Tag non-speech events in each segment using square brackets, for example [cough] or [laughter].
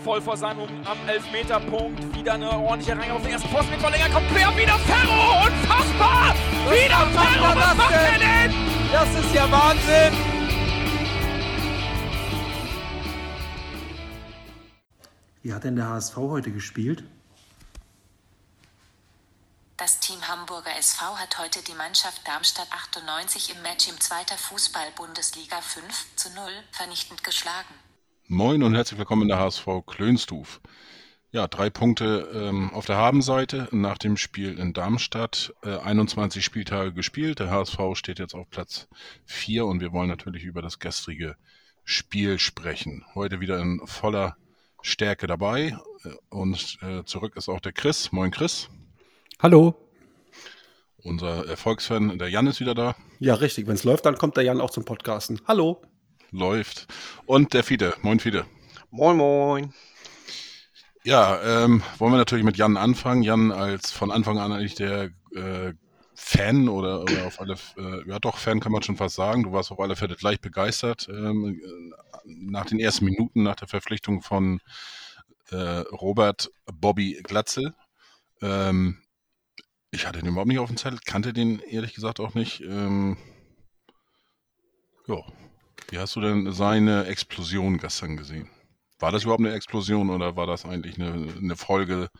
voll vor seinem am Elfmeterpunkt. Wieder eine ordentliche Reihe auf den ersten Posten mit Verlänger. Kommt quer, wieder Ferro! Unfassbar! Was wieder Ferro! Was macht er denn? Das ist ja Wahnsinn! Wie hat denn der HSV heute gespielt? Das Team Hamburger SV hat heute die Mannschaft Darmstadt 98 im Match im zweiter Fußball-Bundesliga 5 zu 0 vernichtend geschlagen. Moin und herzlich willkommen in der HSV Klönstuf. Ja, drei Punkte ähm, auf der Habenseite nach dem Spiel in Darmstadt. Äh, 21 Spieltage gespielt. Der HSV steht jetzt auf Platz 4 und wir wollen natürlich über das gestrige Spiel sprechen. Heute wieder in voller Stärke dabei. Äh, und äh, zurück ist auch der Chris. Moin Chris. Hallo. Unser Erfolgsfan, der Jan ist wieder da. Ja, richtig. Wenn es läuft, dann kommt der Jan auch zum Podcasten. Hallo. Läuft. Und der Fide. Moin Fide. Moin, moin. Ja, ähm, wollen wir natürlich mit Jan anfangen. Jan als von Anfang an eigentlich der äh, Fan oder, oder auf alle, äh, ja doch, Fan kann man schon fast sagen. Du warst auf alle Fälle gleich begeistert. Ähm, nach den ersten Minuten, nach der Verpflichtung von äh, Robert Bobby Glatzel. Ähm, ich hatte den überhaupt nicht auf dem Zettel, kannte den ehrlich gesagt auch nicht. Ähm, ja. Wie hast du denn seine Explosion gestern gesehen? War das überhaupt eine Explosion oder war das eigentlich eine, eine Folge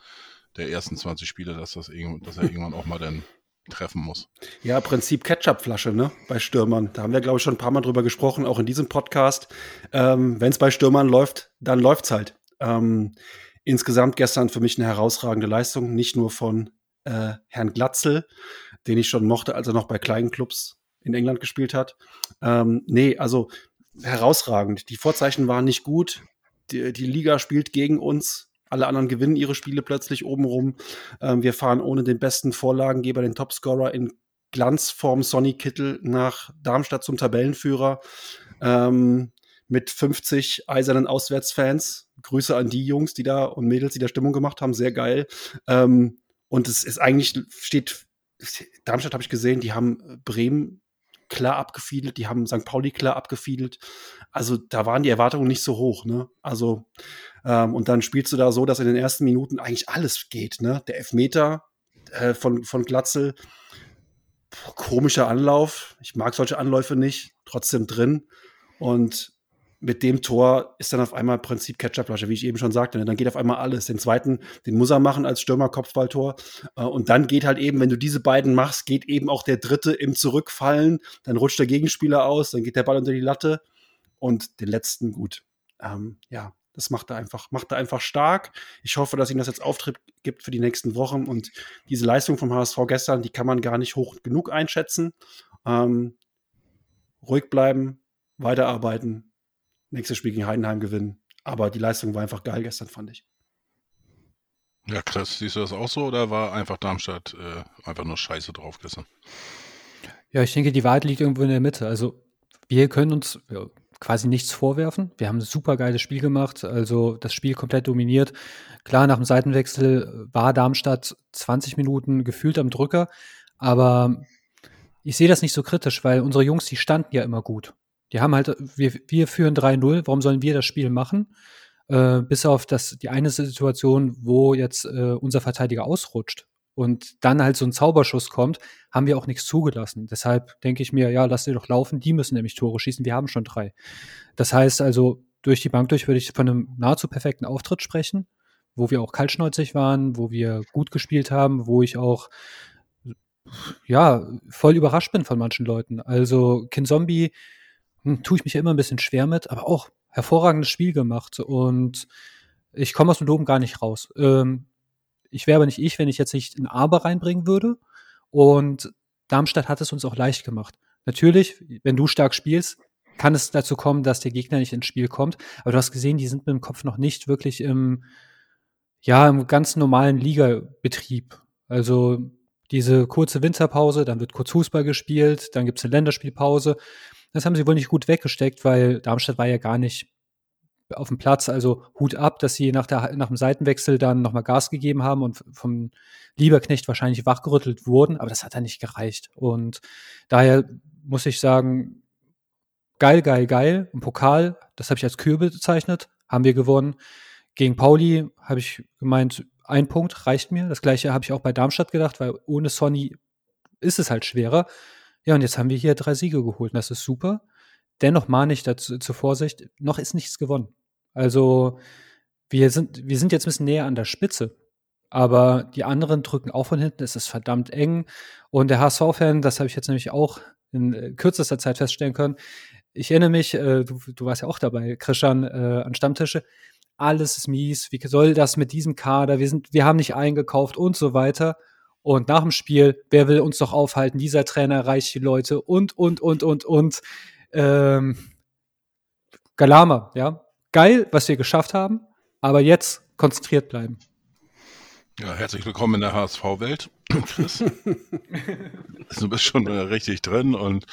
der ersten 20 Spiele, dass, das dass er irgendwann auch mal dann treffen muss? Ja, Prinzip Ketchupflasche, ne? Bei Stürmern. Da haben wir, glaube ich, schon ein paar Mal drüber gesprochen, auch in diesem Podcast. Ähm, Wenn es bei Stürmern läuft, dann läuft's halt. Ähm, insgesamt gestern für mich eine herausragende Leistung, nicht nur von äh, Herrn Glatzel, den ich schon mochte, als er noch bei kleinen Clubs in England gespielt hat. Ähm, nee, also herausragend. Die Vorzeichen waren nicht gut. Die, die Liga spielt gegen uns. Alle anderen gewinnen ihre Spiele plötzlich obenrum. Ähm, wir fahren ohne den besten Vorlagengeber, den Topscorer in Glanzform Sonny Kittel nach Darmstadt zum Tabellenführer. Ähm, mit 50 eisernen Auswärtsfans. Grüße an die Jungs, die da und Mädels, die da Stimmung gemacht haben. Sehr geil. Ähm, und es ist eigentlich, steht, Darmstadt habe ich gesehen, die haben Bremen klar abgefiedelt, die haben St. Pauli klar abgefiedelt. Also da waren die Erwartungen nicht so hoch, ne? Also, ähm, und dann spielst du da so, dass in den ersten Minuten eigentlich alles geht, ne? Der Elfmeter äh, von, von Glatzel, komischer Anlauf. Ich mag solche Anläufe nicht, trotzdem drin. Und mit dem Tor ist dann auf einmal Prinzip Ketchupflasche, wie ich eben schon sagte. Ne? Dann geht auf einmal alles. Den zweiten, den muss er machen als Stürmer-Kopfballtor. Äh, und dann geht halt eben, wenn du diese beiden machst, geht eben auch der dritte im Zurückfallen. Dann rutscht der Gegenspieler aus, dann geht der Ball unter die Latte und den letzten gut. Ähm, ja, das macht er einfach, macht er einfach stark. Ich hoffe, dass ihm das jetzt Auftritt gibt für die nächsten Wochen. Und diese Leistung vom HSV gestern, die kann man gar nicht hoch genug einschätzen. Ähm, ruhig bleiben, weiterarbeiten, nächstes Spiel gegen Heidenheim gewinnen. Aber die Leistung war einfach geil gestern, fand ich. Ja, Chris, siehst du das auch so oder war einfach Darmstadt äh, einfach nur scheiße drauf gestern? Ja, ich denke, die Wahrheit liegt irgendwo in der Mitte. Also, wir können uns ja, quasi nichts vorwerfen. Wir haben ein super geiles Spiel gemacht, also das Spiel komplett dominiert. Klar, nach dem Seitenwechsel war Darmstadt 20 Minuten gefühlt am Drücker, aber ich sehe das nicht so kritisch, weil unsere Jungs, die standen ja immer gut. Die haben halt, wir, wir führen 3-0, warum sollen wir das Spiel machen? Äh, bis auf das, die eine Situation, wo jetzt äh, unser Verteidiger ausrutscht und dann halt so ein Zauberschuss kommt, haben wir auch nichts zugelassen. Deshalb denke ich mir, ja, lass sie doch laufen, die müssen nämlich Tore schießen, wir haben schon drei. Das heißt also, durch die Bank durch würde ich von einem nahezu perfekten Auftritt sprechen, wo wir auch kaltschnäuzig waren, wo wir gut gespielt haben, wo ich auch ja, voll überrascht bin von manchen Leuten. Also Kinzombie hm, tue ich mich ja immer ein bisschen schwer mit, aber auch hervorragendes Spiel gemacht und ich komme aus dem Dom gar nicht raus. Ähm, ich wäre aber nicht ich, wenn ich jetzt nicht ein Aber reinbringen würde. Und Darmstadt hat es uns auch leicht gemacht. Natürlich, wenn du stark spielst, kann es dazu kommen, dass der Gegner nicht ins Spiel kommt. Aber du hast gesehen, die sind mit dem Kopf noch nicht wirklich im, ja, im ganz normalen Ligabetrieb. Also diese kurze Winterpause, dann wird kurz Fußball gespielt, dann gibt es eine Länderspielpause. Das haben sie wohl nicht gut weggesteckt, weil Darmstadt war ja gar nicht auf dem Platz. Also Hut ab, dass sie nach, der, nach dem Seitenwechsel dann nochmal Gas gegeben haben und vom Lieberknecht wahrscheinlich wachgerüttelt wurden, aber das hat dann nicht gereicht. Und daher muss ich sagen, geil, geil, geil. Im Pokal, das habe ich als Kürbel bezeichnet, haben wir gewonnen. Gegen Pauli habe ich gemeint, ein Punkt reicht mir. Das gleiche habe ich auch bei Darmstadt gedacht, weil ohne Sonny ist es halt schwerer. Ja, und jetzt haben wir hier drei Siege geholt und das ist super. Dennoch mahne ich dazu zur Vorsicht, noch ist nichts gewonnen. Also wir sind, wir sind jetzt ein bisschen näher an der Spitze. Aber die anderen drücken auch von hinten, es ist verdammt eng. Und der HSV-Fan, das habe ich jetzt nämlich auch in äh, kürzester Zeit feststellen können. Ich erinnere mich, äh, du, du warst ja auch dabei, Christian, äh, an Stammtische. Alles ist mies. Wie soll das mit diesem Kader? Wir sind, wir haben nicht eingekauft und so weiter. Und nach dem Spiel, wer will uns doch aufhalten? Dieser Trainer erreicht die Leute und, und, und, und, und. Ähm, Galama, ja. Geil, was wir geschafft haben, aber jetzt konzentriert bleiben. Ja, herzlich willkommen in der HSV-Welt, [clears throat] Chris. [laughs] du bist schon äh, richtig drin und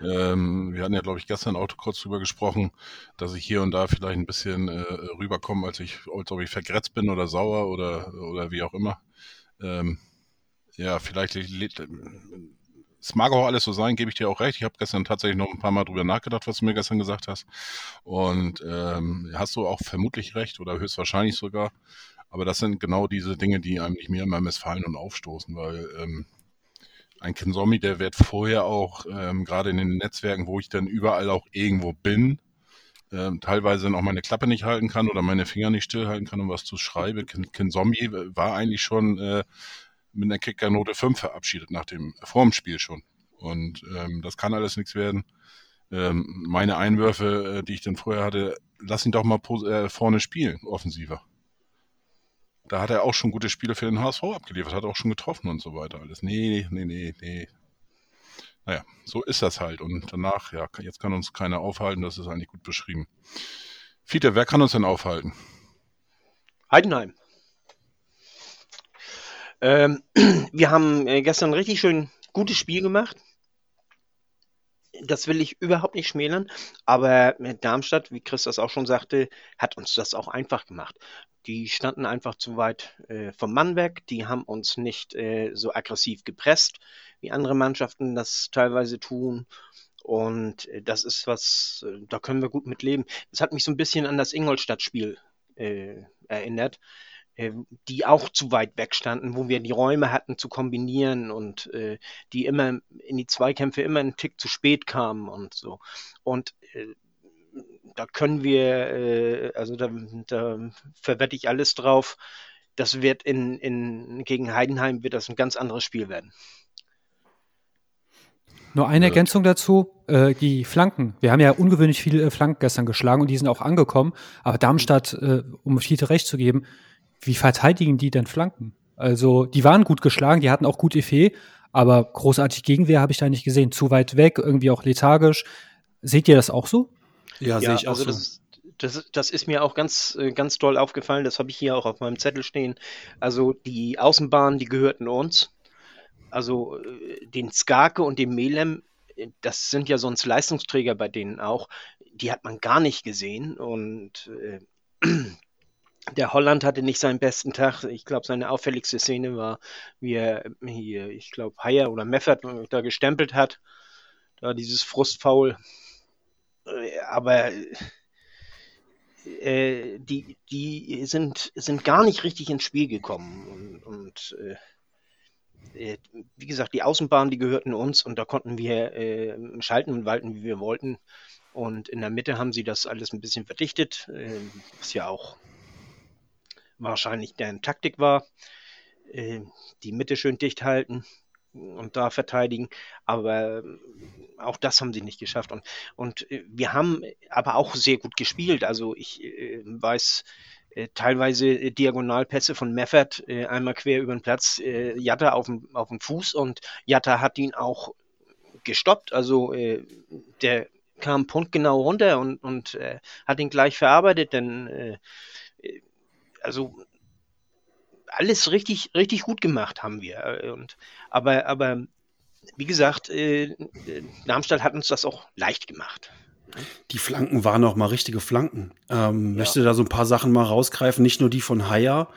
ähm, wir hatten ja, glaube ich, gestern auch kurz drüber gesprochen, dass ich hier und da vielleicht ein bisschen äh, rüberkomme, als ich, als ob ich vergrätzt bin oder sauer oder, oder wie auch immer. Ähm, ja, vielleicht es mag auch alles so sein, gebe ich dir auch recht. Ich habe gestern tatsächlich noch ein paar Mal drüber nachgedacht, was du mir gestern gesagt hast. Und ähm, hast du auch vermutlich recht oder höchstwahrscheinlich sogar. Aber das sind genau diese Dinge, die eigentlich mir immer missfallen und aufstoßen, weil ähm, ein Kinsomi, der wird vorher auch, ähm, gerade in den Netzwerken, wo ich dann überall auch irgendwo bin, ähm, teilweise auch meine Klappe nicht halten kann oder meine Finger nicht stillhalten kann, um was zu schreiben. Kinsomi war eigentlich schon äh, mit einer Kickernote 5 verabschiedet nach dem vor dem Spiel schon. Und ähm, das kann alles nichts werden. Ähm, meine Einwürfe, äh, die ich dann vorher hatte, lass ihn doch mal äh, vorne spielen, offensiver. Da hat er auch schon gute Spiele für den HSV abgeliefert, hat auch schon getroffen und so weiter. Alles. Nee, nee, nee, nee. Naja, so ist das halt. Und danach, ja, jetzt kann uns keiner aufhalten, das ist eigentlich gut beschrieben. Fiete, wer kann uns denn aufhalten? Heidenheim. Ähm, [clears throat] wir haben äh, gestern ein richtig schön gutes Spiel gemacht. Das will ich überhaupt nicht schmälern, aber äh, Darmstadt, wie Chris das auch schon sagte, hat uns das auch einfach gemacht. Die standen einfach zu weit äh, vom Mann weg, die haben uns nicht äh, so aggressiv gepresst, wie andere Mannschaften das teilweise tun. Und äh, das ist was, da können wir gut mit leben. Das hat mich so ein bisschen an das Ingolstadt-Spiel erinnert äh, die auch zu weit weg standen, wo wir die Räume hatten zu kombinieren und äh, die immer in die Zweikämpfe immer einen Tick zu spät kamen und so. Und äh, da können wir, äh, also da, da verwette ich alles drauf. Das wird in, in gegen Heidenheim wird das ein ganz anderes Spiel werden. Nur eine Ergänzung dazu, äh, die Flanken. Wir haben ja ungewöhnlich viele Flanken gestern geschlagen und die sind auch angekommen. Aber Darmstadt, äh, um Fiete recht zu geben, wie verteidigen die denn Flanken? Also, die waren gut geschlagen, die hatten auch gut Effet, aber großartig Gegenwehr habe ich da nicht gesehen. Zu weit weg, irgendwie auch lethargisch. Seht ihr das auch so? Ja, ja sehe ich auch also so. Das, das, das, ist mir auch ganz, äh, ganz doll aufgefallen. Das habe ich hier auch auf meinem Zettel stehen. Also, die Außenbahnen, die gehörten uns. Also, äh, den Skake und den Melem, äh, das sind ja sonst Leistungsträger bei denen auch. Die hat man gar nicht gesehen. Und äh, [clears throat] der Holland hatte nicht seinen besten Tag. Ich glaube, seine auffälligste Szene war, wie er hier, ich glaube, Heyer oder Meffert da gestempelt hat. Da dieses Frustfaul. Äh, aber äh, die, die sind, sind gar nicht richtig ins Spiel gekommen. Und, und äh, äh wie gesagt, die Außenbahnen, die gehörten uns und da konnten wir äh, schalten und walten, wie wir wollten. Und in der Mitte haben sie das alles ein bisschen verdichtet, äh, was ja auch wahrscheinlich deren Taktik war. Äh, die Mitte schön dicht halten und da verteidigen. Aber äh, auch das haben sie nicht geschafft. Und, und äh, wir haben aber auch sehr gut gespielt. Also ich weiß teilweise Diagonalpässe von Meffert einmal quer über den Platz, Jatta auf dem, auf dem Fuß und Jatta hat ihn auch gestoppt. Also der kam punktgenau runter und, und hat ihn gleich verarbeitet, denn also alles richtig, richtig gut gemacht haben wir. Und, aber, aber wie gesagt, äh, Darmstadt hat uns das auch leicht gemacht. Die Flanken waren auch mal richtige Flanken. Ähm, ja. Möchte da so ein paar Sachen mal rausgreifen, nicht nur die von Haier.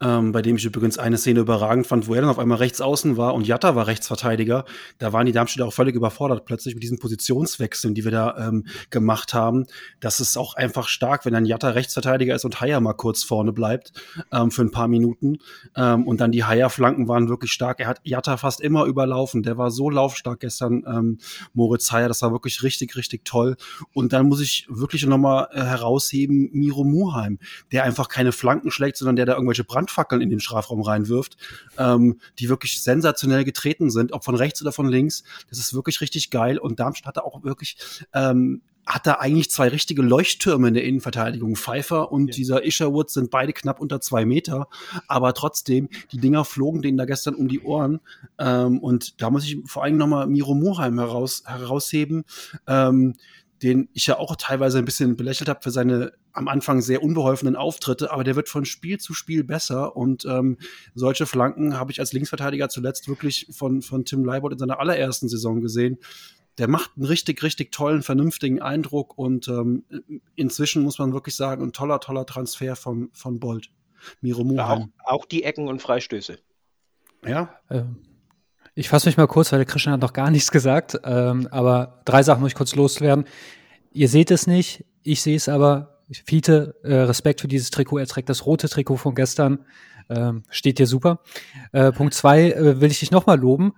ähm, bei dem ich übrigens eine Szene überragend fand, wo er dann auf einmal rechts außen war und Jatta war Rechtsverteidiger. Da waren die Darmstädter auch völlig überfordert plötzlich mit diesen Positionswechseln, die wir da ähm, gemacht haben. Das ist auch einfach stark, wenn ein Jatta Rechtsverteidiger ist und Haier mal kurz vorne bleibt ähm, für ein paar Minuten. Ähm, und dann die Haier-Flanken waren wirklich stark. Er hat Jatta fast immer überlaufen. Der war so laufstark gestern, ähm, Moritz Haier. Das war wirklich richtig, richtig toll. Und dann muss ich wirklich nochmal äh, herausheben, Miro Muheim, der einfach keine Flanken schlägt, sondern der da irgendwelche Brandfackeln in den Strafraum reinwirft, ähm, die wirklich sensationell getreten sind, ob von rechts oder von links. Das ist wirklich richtig geil. Und Darmstadt hatte auch wirklich ähm, hat da eigentlich zwei richtige Leuchttürme in der Innenverteidigung. Pfeiffer und ja. dieser Isherwood sind beide knapp unter zwei Meter, aber trotzdem, die Dinger flogen denen da gestern um die Ohren. Ähm, und da muss ich vor allem nochmal Miro Moheim heraus, herausheben. Ähm, den ich ja auch teilweise ein bisschen belächelt habe für seine am Anfang sehr unbeholfenen Auftritte, aber der wird von Spiel zu Spiel besser und ähm, solche Flanken habe ich als Linksverteidiger zuletzt wirklich von, von Tim Leibold in seiner allerersten Saison gesehen. Der macht einen richtig, richtig tollen, vernünftigen Eindruck und ähm, inzwischen muss man wirklich sagen, ein toller, toller Transfer von, von Bolt. Miro Auch, auch die Ecken und Freistöße. Ja. Ähm, ich fasse mich mal kurz, weil der Christian hat noch gar nichts gesagt. Ähm, aber drei Sachen muss ich kurz loswerden. Ihr seht es nicht, ich sehe es aber. Fiete, äh, Respekt für dieses Trikot. Er trägt das rote Trikot von gestern. Ähm, steht dir super. Äh, Punkt zwei äh, will ich dich nochmal loben.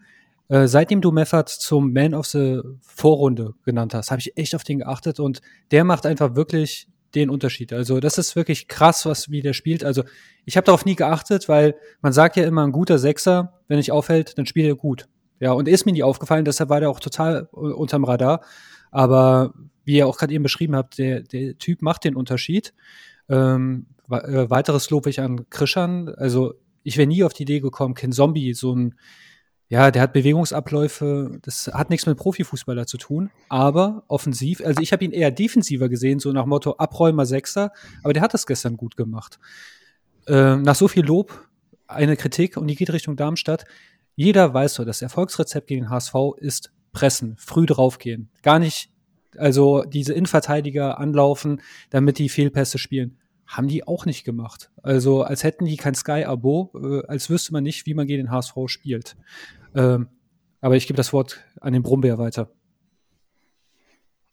Äh, seitdem du Meffert zum Man of the Vorrunde genannt hast, habe ich echt auf den geachtet und der macht einfach wirklich den Unterschied. Also das ist wirklich krass, was wie der spielt. Also ich habe darauf nie geachtet, weil man sagt ja immer, ein guter Sechser, wenn ich aufhält, dann spielt er gut. Ja, und ist mir nie aufgefallen, deshalb war der auch total unterm Radar. Aber wie ihr auch gerade eben beschrieben habt, der, der Typ macht den Unterschied. Ähm, äh, weiteres Lob ich an Krischan. Also ich wäre nie auf die Idee gekommen, Ken Zombie, so ein ja, der hat Bewegungsabläufe, das hat nichts mit Profifußballer zu tun, aber offensiv, also ich habe ihn eher defensiver gesehen, so nach Motto Abräumer Sechser, aber der hat das gestern gut gemacht. Äh, nach so viel Lob eine Kritik und die geht Richtung Darmstadt. Jeder weiß so, das Erfolgsrezept gegen den HSV ist pressen, früh draufgehen. Gar nicht, also diese Innenverteidiger anlaufen, damit die Fehlpässe spielen haben die auch nicht gemacht. Also als hätten die kein Sky-Abo, äh, als wüsste man nicht, wie man gegen den HSV spielt. Ähm, aber ich gebe das Wort an den Brummbär weiter.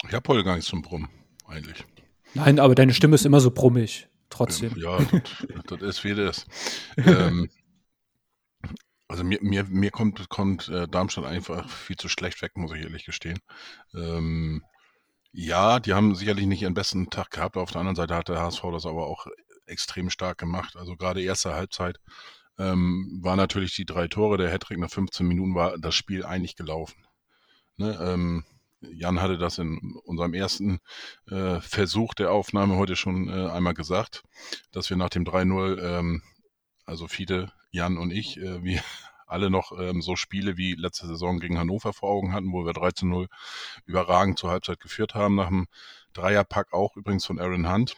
Ich habe heute gar nichts zum Brummen, eigentlich. Nein, aber deine Stimme ist immer so brummig, trotzdem. Ja, das, ist wie das. ähm, also mir, mir, mir kommt, kommt äh, Darmstadt einfach viel zu schlecht weg, muss ich ehrlich gestehen. Ähm, ja, die haben sicherlich nicht ihren besten Tag gehabt. Auf der anderen Seite hat der HSV das aber auch extrem stark gemacht. Also gerade erste Halbzeit ähm, war natürlich die drei Tore. Der Hattrick nach 15 Minuten war das Spiel eigentlich gelaufen. Ne, ähm, Jan hatte das in unserem ersten äh, Versuch der Aufnahme heute schon äh, einmal gesagt, dass wir nach dem 3-0, ähm, also Fiete, Jan und ich, äh, wir [laughs] alle noch ähm, so Spiele wie letzte Saison gegen Hannover vor Augen hatten, wo wir 3 0 überragend zur Halbzeit geführt haben, nach dem Dreierpack auch übrigens von Aaron Hunt.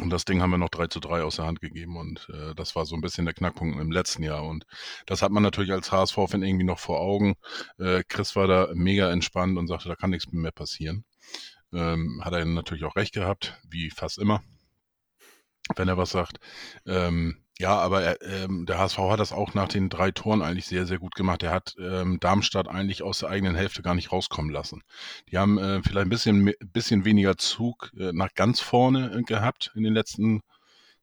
Und das Ding haben wir noch 3 zu 3 aus der Hand gegeben und äh, das war so ein bisschen der Knackpunkt im letzten Jahr. Und das hat man natürlich als HSV-Fan irgendwie noch vor Augen. Äh, Chris war da mega entspannt und sagte, da kann nichts mehr passieren. Ähm, hat er natürlich auch recht gehabt, wie fast immer, wenn er was sagt. Ähm, ja, aber er, ähm, der HSV hat das auch nach den drei Toren eigentlich sehr, sehr gut gemacht. Er hat ähm, Darmstadt eigentlich aus der eigenen Hälfte gar nicht rauskommen lassen. Die haben äh, vielleicht ein bisschen, bisschen weniger Zug äh, nach ganz vorne äh, gehabt in den letzten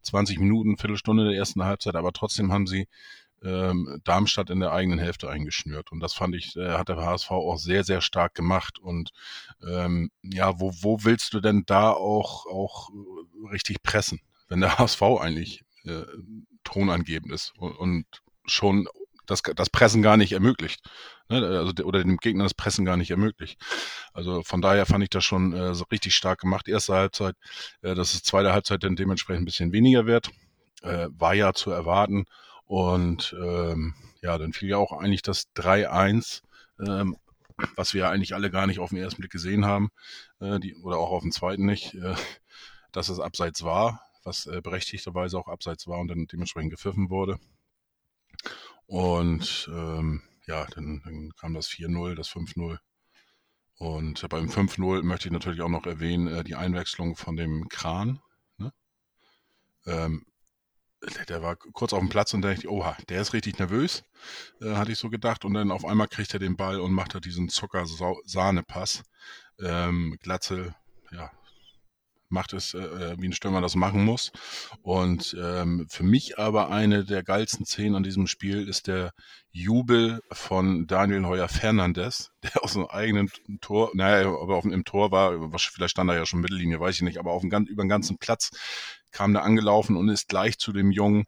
20 Minuten, Viertelstunde der ersten Halbzeit, aber trotzdem haben sie ähm, Darmstadt in der eigenen Hälfte eingeschnürt. Und das fand ich, äh, hat der HSV auch sehr, sehr stark gemacht. Und ähm, ja, wo, wo willst du denn da auch, auch richtig pressen, wenn der HSV eigentlich äh, tonangebend ist und, und schon das, das Pressen gar nicht ermöglicht. Ne? Also, oder dem Gegner das Pressen gar nicht ermöglicht. Also von daher fand ich das schon äh, so richtig stark gemacht. Erste Halbzeit, äh, dass es zweite Halbzeit dann dementsprechend ein bisschen weniger wird, äh, war ja zu erwarten. Und ähm, ja, dann fiel ja auch eigentlich das 3-1, ähm, was wir eigentlich alle gar nicht auf den ersten Blick gesehen haben, äh, die, oder auch auf den zweiten nicht, äh, dass es abseits war was äh, berechtigterweise auch abseits war und dann dementsprechend gepfiffen wurde. Und ähm, ja, dann, dann kam das 4-0, das 5-0. Und beim 5-0 möchte ich natürlich auch noch erwähnen, äh, die Einwechslung von dem Kran. Ne? Ähm, der war kurz auf dem Platz und da dachte ich, oha, der ist richtig nervös, äh, hatte ich so gedacht. Und dann auf einmal kriegt er den Ball und macht da diesen Zucker-Sahne-Pass. Ähm, Glatzel, ja, macht es, äh, wie ein Stürmer das machen muss. Und ähm, für mich aber eine der geilsten Szenen an diesem Spiel ist der Jubel von Daniel Heuer Fernandes, [laughs] der aus einem eigenen Tor, naja, aber auf, im Tor war, vielleicht stand er ja schon Mittellinie, weiß ich nicht, aber auf dem, über den ganzen Platz kam da angelaufen und ist gleich zu dem jungen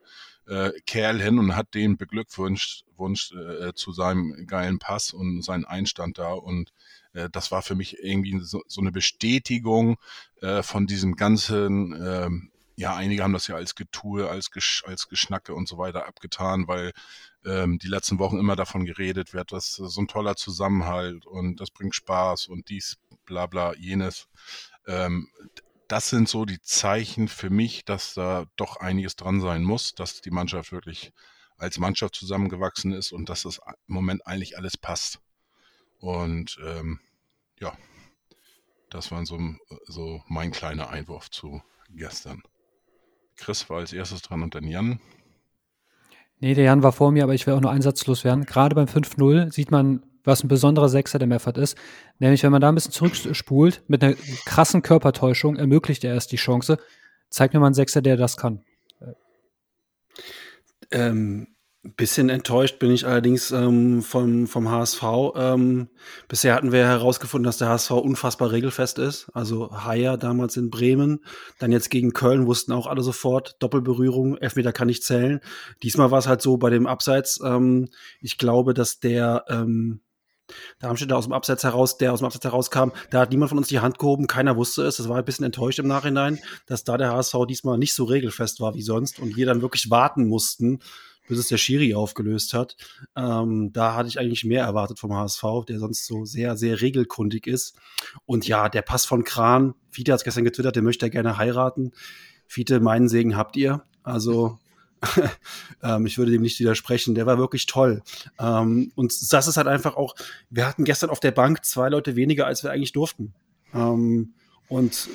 äh, Kerl hin und hat den beglückwünscht Wunsch, äh, zu seinem geilen Pass und seinen Einstand da und äh, das war für mich irgendwie so, so eine Bestätigung äh, von diesem ganzen, ähm, ja, einige haben das ja als Getue, als, Gesch als Geschnacke und so weiter abgetan, weil ähm, die letzten Wochen immer davon geredet wird, dass so ein toller Zusammenhalt und das bringt Spaß und dies, bla bla, jenes. Ähm, das sind so die Zeichen für mich, dass da doch einiges dran sein muss, dass die Mannschaft wirklich als Mannschaft zusammengewachsen ist und dass das im Moment eigentlich alles passt. Und ähm, ja, das war so, so mein kleiner Einwurf zu gestern. Chris war als erstes dran und dann Jan. Nee, der Jan war vor mir, aber ich will auch nur einsatzlos werden. Gerade beim 5-0 sieht man, was ein besonderer Sechser der Meffert ist. Nämlich, wenn man da ein bisschen zurückspult, mit einer krassen Körpertäuschung ermöglicht er erst die Chance. Zeig mir mal einen Sechser, der das kann. Ähm, bisschen enttäuscht bin ich allerdings ähm, vom, vom HSV. Ähm, bisher hatten wir herausgefunden, dass der HSV unfassbar regelfest ist. Also Haier damals in Bremen, dann jetzt gegen Köln wussten auch alle sofort, Doppelberührung, Elfmeter kann nicht zählen. Diesmal war es halt so bei dem Abseits. Ähm, ich glaube, dass der ähm, Darmstädter aus dem Abseits heraus, der aus dem Abseits herauskam, da hat niemand von uns die Hand gehoben, keiner wusste es. Das war ein bisschen enttäuscht im Nachhinein, dass da der HSV diesmal nicht so regelfest war wie sonst und wir dann wirklich warten mussten, bis es der Schiri aufgelöst hat. Ähm, da hatte ich eigentlich mehr erwartet vom HSV, der sonst so sehr, sehr regelkundig ist. Und ja, der Pass von Kran, Fiete hat es gestern getwittert, der möchte ja gerne heiraten. Fiete, meinen Segen habt ihr. Also [laughs] ähm, ich würde dem nicht widersprechen. Der war wirklich toll. Ähm, und das ist halt einfach auch, wir hatten gestern auf der Bank zwei Leute weniger, als wir eigentlich durften. Ähm, und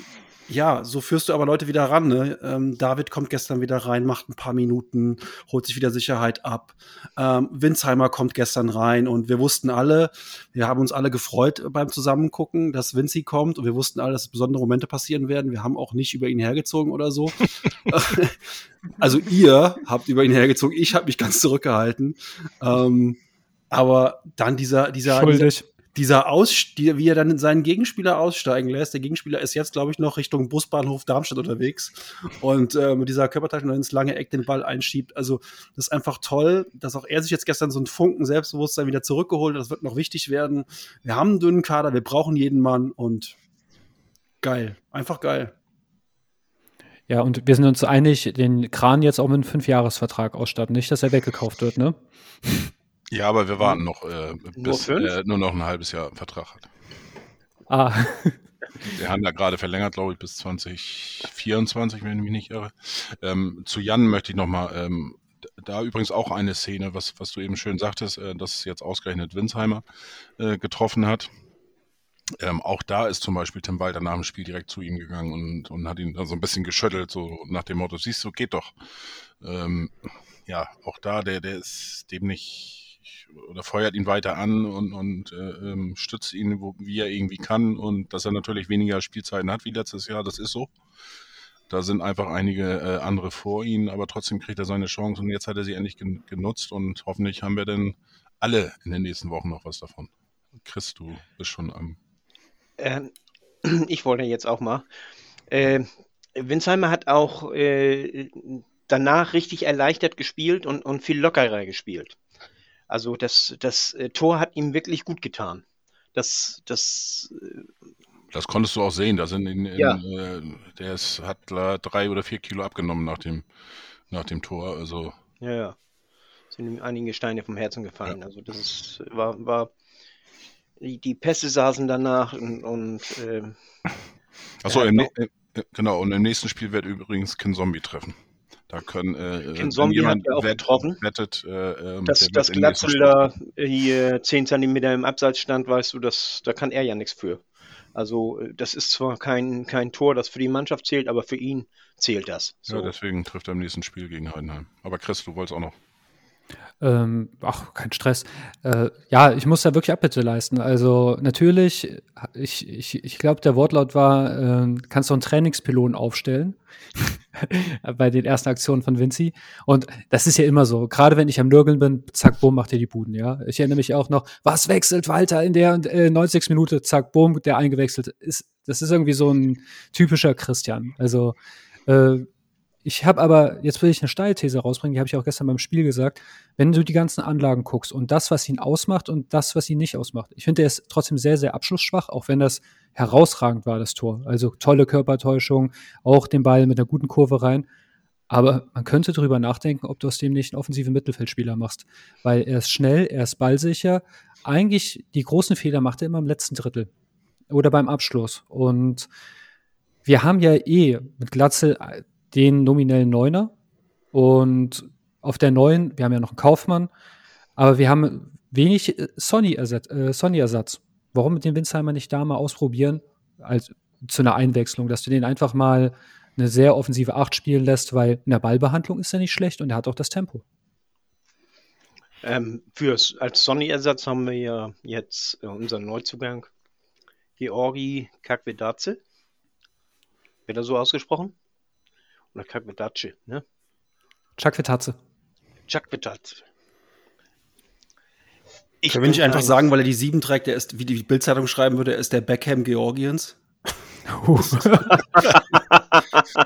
ja, so führst du aber Leute wieder ran. Ne? Ähm, David kommt gestern wieder rein, macht ein paar Minuten, holt sich wieder Sicherheit ab. Ähm, Winsheimer kommt gestern rein und wir wussten alle, wir haben uns alle gefreut beim Zusammengucken, dass Vinci kommt und wir wussten alle, dass besondere Momente passieren werden. Wir haben auch nicht über ihn hergezogen oder so. [laughs] [laughs] also ihr habt über ihn hergezogen, ich habe mich ganz zurückgehalten. Ähm, aber dann dieser, dieser, Schuldig dieser Aus, wie er dann seinen Gegenspieler aussteigen lässt. Der Gegenspieler ist jetzt, glaube ich, noch Richtung Busbahnhof Darmstadt unterwegs und äh, mit dieser Körperteilung ins lange Eck den Ball einschiebt. Also das ist einfach toll, dass auch er sich jetzt gestern so einen Funken Selbstbewusstsein wieder zurückgeholt hat. Das wird noch wichtig werden. Wir haben einen dünnen Kader, wir brauchen jeden Mann und geil, einfach geil. Ja, und wir sind uns einig, den Kran jetzt auch mit einem Fünfjahresvertrag ausstatten. Nicht, dass er weggekauft wird, ne? Ja, aber wir warten noch, äh, bis nur, er nur noch ein halbes Jahr Vertrag hat. Ah. [laughs] Wir haben ja gerade verlängert, glaube ich, bis 2024, wenn ich mich nicht irre. Ähm, zu Jan möchte ich nochmal, ähm, da übrigens auch eine Szene, was, was du eben schön sagtest, äh, dass jetzt ausgerechnet Winsheimer äh, getroffen hat. Ähm, auch da ist zum Beispiel Tim Walter nach dem Spiel direkt zu ihm gegangen und, und hat ihn dann so ein bisschen geschüttelt, so nach dem Motto, siehst du, geht doch. Ähm, ja, auch da, der, der ist dem nicht oder feuert ihn weiter an und, und äh, ähm, stützt ihn, wo, wie er irgendwie kann. Und dass er natürlich weniger Spielzeiten hat wie letztes Jahr, das ist so. Da sind einfach einige äh, andere vor ihm, aber trotzdem kriegt er seine Chance und jetzt hat er sie endlich gen genutzt und hoffentlich haben wir dann alle in den nächsten Wochen noch was davon. Chris, du bist schon am. Ähm, [clears throat] ich wollte jetzt auch mal. Äh, Winsheimer hat auch äh, danach richtig erleichtert gespielt und, und viel lockerer gespielt. Also das, das äh, Tor hat ihm wirklich gut getan. Das, das, äh, das konntest du auch sehen. Da sind in, in, ja. äh, der ist, hat drei oder vier Kilo abgenommen nach dem, nach dem Tor. Also ja, ja. Sind ihm einige Steine vom Herzen gefallen. Ja. Also das ist, war, war die, die Pässe saßen danach und, und äh, Achso, äh, genau, und im nächsten Spiel wird übrigens Ken Zombie treffen. Da können äh, Ken Zombie jemand hat ja auch wett, getroffen. wettet, äh, ähm, dass das Glatzel da hier 10 cm im Abseits stand, weißt du, das, da kann er ja nichts für. Also äh, das ist zwar kein, kein Tor, das für die Mannschaft zählt, aber für ihn zählt das. So. Ja, deswegen trifft er im nächsten Spiel gegen Heidenheim. Aber Chris, du wolltest auch noch. Ähm, ach, kein Stress. Äh, ja, ich muss da wirklich Abbitte leisten. Also natürlich, ich, ich, ich glaube, der Wortlaut war, äh, kannst du einen Trainingspilon aufstellen [laughs] bei den ersten Aktionen von Vinci. Und das ist ja immer so. Gerade wenn ich am Nörgeln bin, zack, boom, macht er die Buden, ja. Ich erinnere mich auch noch, was wechselt Walter in der äh, 90. Minute, zack, boom, der eingewechselt ist. Das ist irgendwie so ein typischer Christian. Also äh, ich habe aber, jetzt will ich eine Steilthese rausbringen, die habe ich auch gestern beim Spiel gesagt, wenn du die ganzen Anlagen guckst und das, was ihn ausmacht und das, was ihn nicht ausmacht. Ich finde, er ist trotzdem sehr, sehr abschlussschwach, auch wenn das herausragend war, das Tor. Also tolle Körpertäuschung, auch den Ball mit einer guten Kurve rein. Aber man könnte darüber nachdenken, ob du aus dem nicht einen offensiven Mittelfeldspieler machst. Weil er ist schnell, er ist ballsicher. Eigentlich die großen Fehler macht er immer im letzten Drittel. Oder beim Abschluss. Und wir haben ja eh mit Glatzel den nominellen Neuner. Und auf der neuen, wir haben ja noch einen Kaufmann, aber wir haben wenig äh, Sony-Ersatz. Äh, Sony Warum mit dem Winsheimer nicht da mal ausprobieren, als zu einer Einwechslung, dass du den einfach mal eine sehr offensive Acht spielen lässt, weil in der Ballbehandlung ist er nicht schlecht und er hat auch das Tempo. Ähm, fürs, als Sonny-Ersatz haben wir ja jetzt äh, unseren Neuzugang Georgi Kakvedaze. Wird er so ausgesprochen? Oder Kakvedace, ne? Chakvetadze. Chakvetadze. Ich Können wir nicht einfach sagen, weil er die sieben trägt, der ist, wie die Bildzeitung schreiben würde, er ist der Beckham Georgiens? [laughs]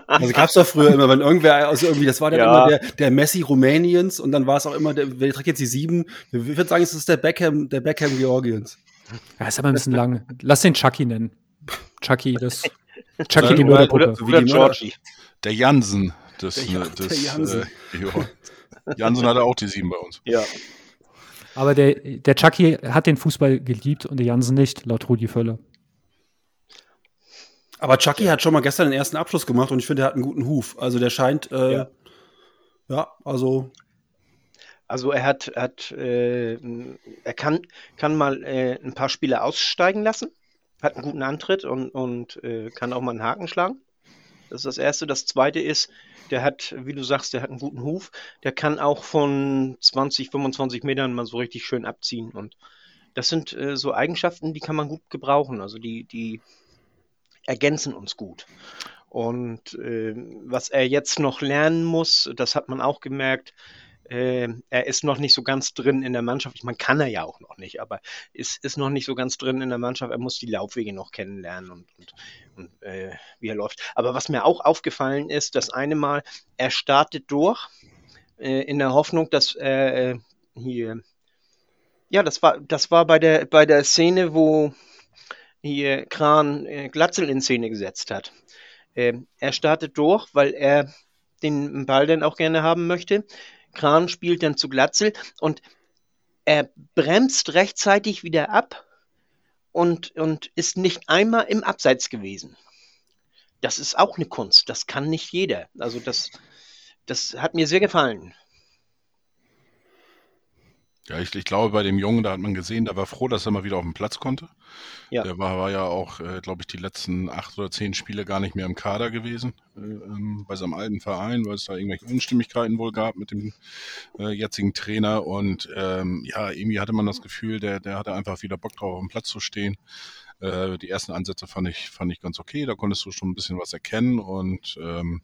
also gab es doch früher immer, wenn irgendwer, also irgendwie, das war dann ja. immer der, der Messi Rumäniens und dann war es auch immer, der, wer trägt jetzt die sieben? Ich würde sagen, es ist der Beckham, der Beckham Georgiens. Ja, ist aber ein bisschen lang. Lass den Chucky nennen. Chucky, das. [laughs] Chucky die Mörderpuppe. Oder, oder Georgie. Der Jansen. Das, der, ne, das, der Jansen. Äh, Jansen hatte auch die sieben bei uns. Ja. Aber der, der Chucky hat den Fußball geliebt und der Jansen nicht, laut Rudi Völler. Aber Chucky hat schon mal gestern den ersten Abschluss gemacht und ich finde, er hat einen guten Huf. Also der scheint, äh, ja. ja. also. Also er hat, hat äh, er kann, kann mal äh, ein paar Spiele aussteigen lassen, hat einen guten Antritt und, und äh, kann auch mal einen Haken schlagen. Das ist das Erste. Das Zweite ist, der hat, wie du sagst, der hat einen guten Huf. Der kann auch von 20, 25 Metern mal so richtig schön abziehen. Und das sind äh, so Eigenschaften, die kann man gut gebrauchen. Also die, die ergänzen uns gut. Und äh, was er jetzt noch lernen muss, das hat man auch gemerkt, äh, er ist noch nicht so ganz drin in der Mannschaft. Ich meine, kann er ja auch noch nicht, aber ist, ist noch nicht so ganz drin in der Mannschaft. Er muss die Laufwege noch kennenlernen und, und, und äh, wie er läuft. Aber was mir auch aufgefallen ist, das eine Mal, er startet durch äh, in der Hoffnung, dass er äh, hier, ja, das war, das war bei der, bei der Szene, wo hier Kran äh, Glatzel in Szene gesetzt hat. Ähm, er startet durch, weil er den Ball dann auch gerne haben möchte. Kran spielt dann zu Glatzel und er bremst rechtzeitig wieder ab und, und ist nicht einmal im Abseits gewesen. Das ist auch eine Kunst. Das kann nicht jeder. Also das, das hat mir sehr gefallen. Ja, ich, ich glaube, bei dem Jungen, da hat man gesehen, der war froh, dass er mal wieder auf den Platz konnte. Ja. Der war, war ja auch, äh, glaube ich, die letzten acht oder zehn Spiele gar nicht mehr im Kader gewesen äh, ähm, bei seinem alten Verein, weil es da irgendwelche Unstimmigkeiten wohl gab mit dem äh, jetzigen Trainer. Und ähm, ja, irgendwie hatte man das Gefühl, der, der hatte einfach wieder Bock drauf, auf dem Platz zu stehen. Äh, die ersten Ansätze fand ich, fand ich ganz okay. Da konntest du schon ein bisschen was erkennen und ähm,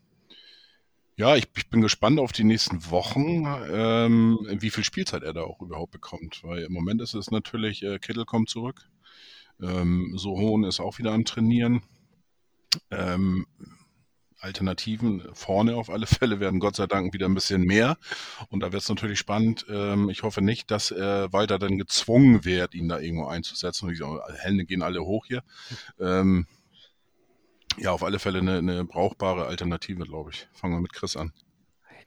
ja, ich, ich bin gespannt auf die nächsten Wochen, ähm, wie viel Spielzeit er da auch überhaupt bekommt. Weil im Moment ist es natürlich, äh, Kittel kommt zurück. Ähm, Sohon ist auch wieder am Trainieren. Ähm, Alternativen vorne auf alle [laughs] Fälle werden Gott sei Dank wieder ein bisschen mehr. Und da wird es natürlich spannend. Ähm, ich hoffe nicht, dass er weiter dann gezwungen wird, ihn da irgendwo einzusetzen. Und die Hände gehen alle hoch hier. Ähm, ja, auf alle Fälle eine, eine brauchbare Alternative, glaube ich. Fangen wir mit Chris an.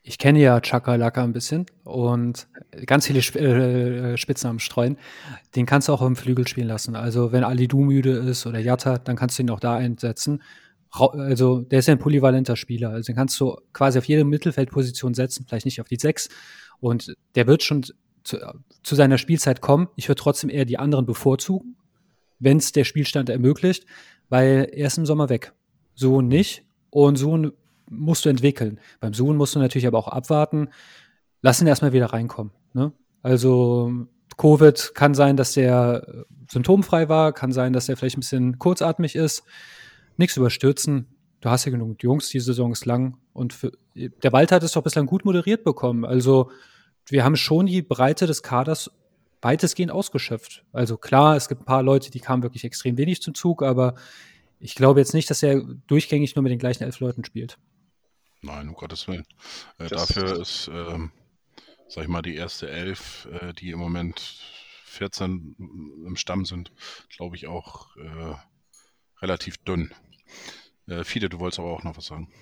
Ich kenne ja Chakalaka ein bisschen und ganz viele Sp äh, Spitznamen streuen. Den kannst du auch im Flügel spielen lassen. Also wenn Ali Du müde ist oder Jatta, dann kannst du ihn auch da einsetzen. Also der ist ja ein polyvalenter Spieler. Also den kannst du quasi auf jede Mittelfeldposition setzen, vielleicht nicht auf die sechs. Und der wird schon zu, zu seiner Spielzeit kommen. Ich würde trotzdem eher die anderen bevorzugen, wenn es der Spielstand ermöglicht, weil er ist im Sommer weg. So nicht. Und so musst du entwickeln. Beim Sohn musst du natürlich aber auch abwarten. Lass ihn erstmal wieder reinkommen. Ne? Also Covid kann sein, dass der äh, symptomfrei war, kann sein, dass er vielleicht ein bisschen kurzatmig ist. Nichts überstürzen. Du hast ja genug Jungs, die Saison ist lang. Und für, der Walter hat es doch bislang gut moderiert bekommen. Also wir haben schon die Breite des Kaders weitestgehend ausgeschöpft. Also klar, es gibt ein paar Leute, die kamen wirklich extrem wenig zum Zug, aber ich glaube jetzt nicht, dass er durchgängig nur mit den gleichen elf Leuten spielt. Nein, um Gottes Willen. Äh, dafür ist, ähm, sag ich mal, die erste Elf, äh, die im Moment 14 im Stamm sind, glaube ich, auch äh, relativ dünn. Äh, Fide, du wolltest aber auch noch was sagen.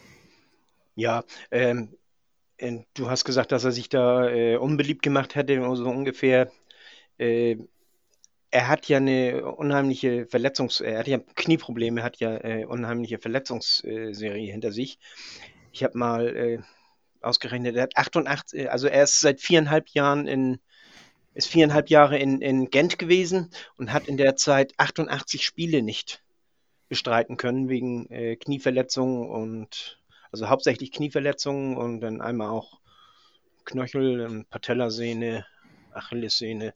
Ja, ähm, äh, du hast gesagt, dass er sich da äh, unbeliebt gemacht hätte, so ungefähr. Äh, er hat ja eine unheimliche Verletzungs-, er hat ja Knieprobleme, hat ja äh, unheimliche Verletzungsserie hinter sich. Ich habe mal äh, ausgerechnet, er hat 88, also er ist seit viereinhalb Jahren in, ist viereinhalb Jahre in, in Gent gewesen und hat in der Zeit 88 Spiele nicht bestreiten können wegen äh, Knieverletzungen und also hauptsächlich Knieverletzungen und dann einmal auch Knöchel, Patellasehne, Achillessehne,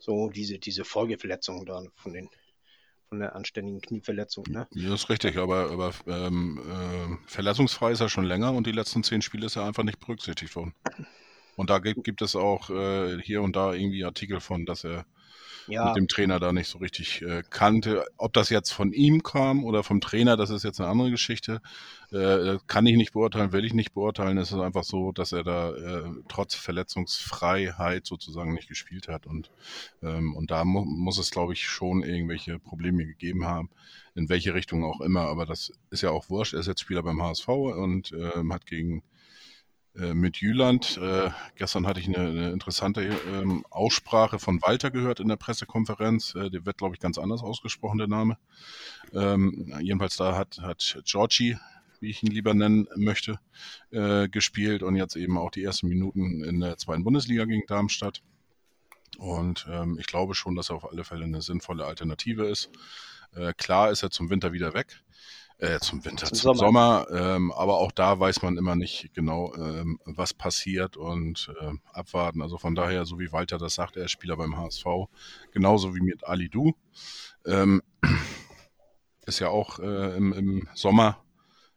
so diese, diese Folgeverletzungen dann von den von der anständigen Knieverletzung. Ne? Ja, ist richtig, aber, aber ähm, äh, verletzungsfrei ist er schon länger und die letzten zehn Spiele ist er einfach nicht berücksichtigt worden. Und da gibt, gibt es auch äh, hier und da irgendwie Artikel von, dass er ja. mit dem Trainer da nicht so richtig äh, kannte. Ob das jetzt von ihm kam oder vom Trainer, das ist jetzt eine andere Geschichte. Äh, kann ich nicht beurteilen, will ich nicht beurteilen. Es ist einfach so, dass er da äh, trotz Verletzungsfreiheit sozusagen nicht gespielt hat. Und, ähm, und da mu muss es, glaube ich, schon irgendwelche Probleme gegeben haben, in welche Richtung auch immer. Aber das ist ja auch wurscht. Er ist jetzt Spieler beim HSV und ähm, hat gegen mit Jüland. Äh, gestern hatte ich eine, eine interessante ähm, Aussprache von Walter gehört in der Pressekonferenz. Äh, der wird, glaube ich, ganz anders ausgesprochen, der Name. Ähm, jedenfalls da hat, hat Georgie, wie ich ihn lieber nennen möchte, äh, gespielt und jetzt eben auch die ersten Minuten in der zweiten Bundesliga gegen Darmstadt. Und ähm, ich glaube schon, dass er auf alle Fälle eine sinnvolle Alternative ist. Äh, klar ist er zum Winter wieder weg. Äh, zum Winter, zum, zum Sommer. Sommer ähm, aber auch da weiß man immer nicht genau, ähm, was passiert und äh, abwarten. Also von daher, so wie Walter das sagt, er ist Spieler beim HSV, genauso wie mit Ali Du. Ähm, [clears throat] ist ja auch äh, im, im, Sommer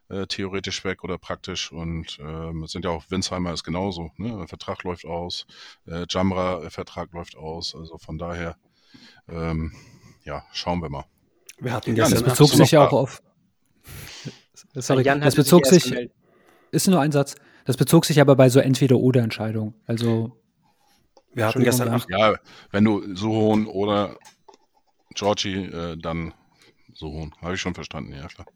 äh, theoretisch weg oder praktisch und ähm, es sind ja auch Winsheimer ist genauso. Ne? Der Vertrag läuft aus, äh, Jamra Vertrag läuft aus. Also von daher, ähm, ja, schauen wir mal. Wir hatten ja, das bezog sich ja auch auf Sorry, das bezog sich, sich ist nur ein Satz. Das bezog sich aber bei so Entweder-Oder-Entscheidungen. Also wir hatten gestern acht. Ja, wenn du so hohen oder Georgie, äh, dann so hohen. Habe ich schon verstanden, ja klar.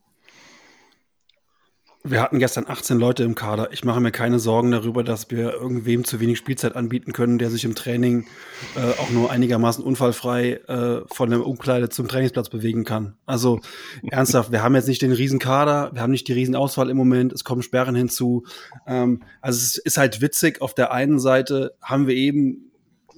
Wir hatten gestern 18 Leute im Kader. Ich mache mir keine Sorgen darüber, dass wir irgendwem zu wenig Spielzeit anbieten können, der sich im Training äh, auch nur einigermaßen unfallfrei äh, von der Umkleide zum Trainingsplatz bewegen kann. Also ernsthaft, wir haben jetzt nicht den riesen Kader, wir haben nicht die riesen Auswahl im Moment, es kommen Sperren hinzu. Ähm, also es ist halt witzig, auf der einen Seite haben wir eben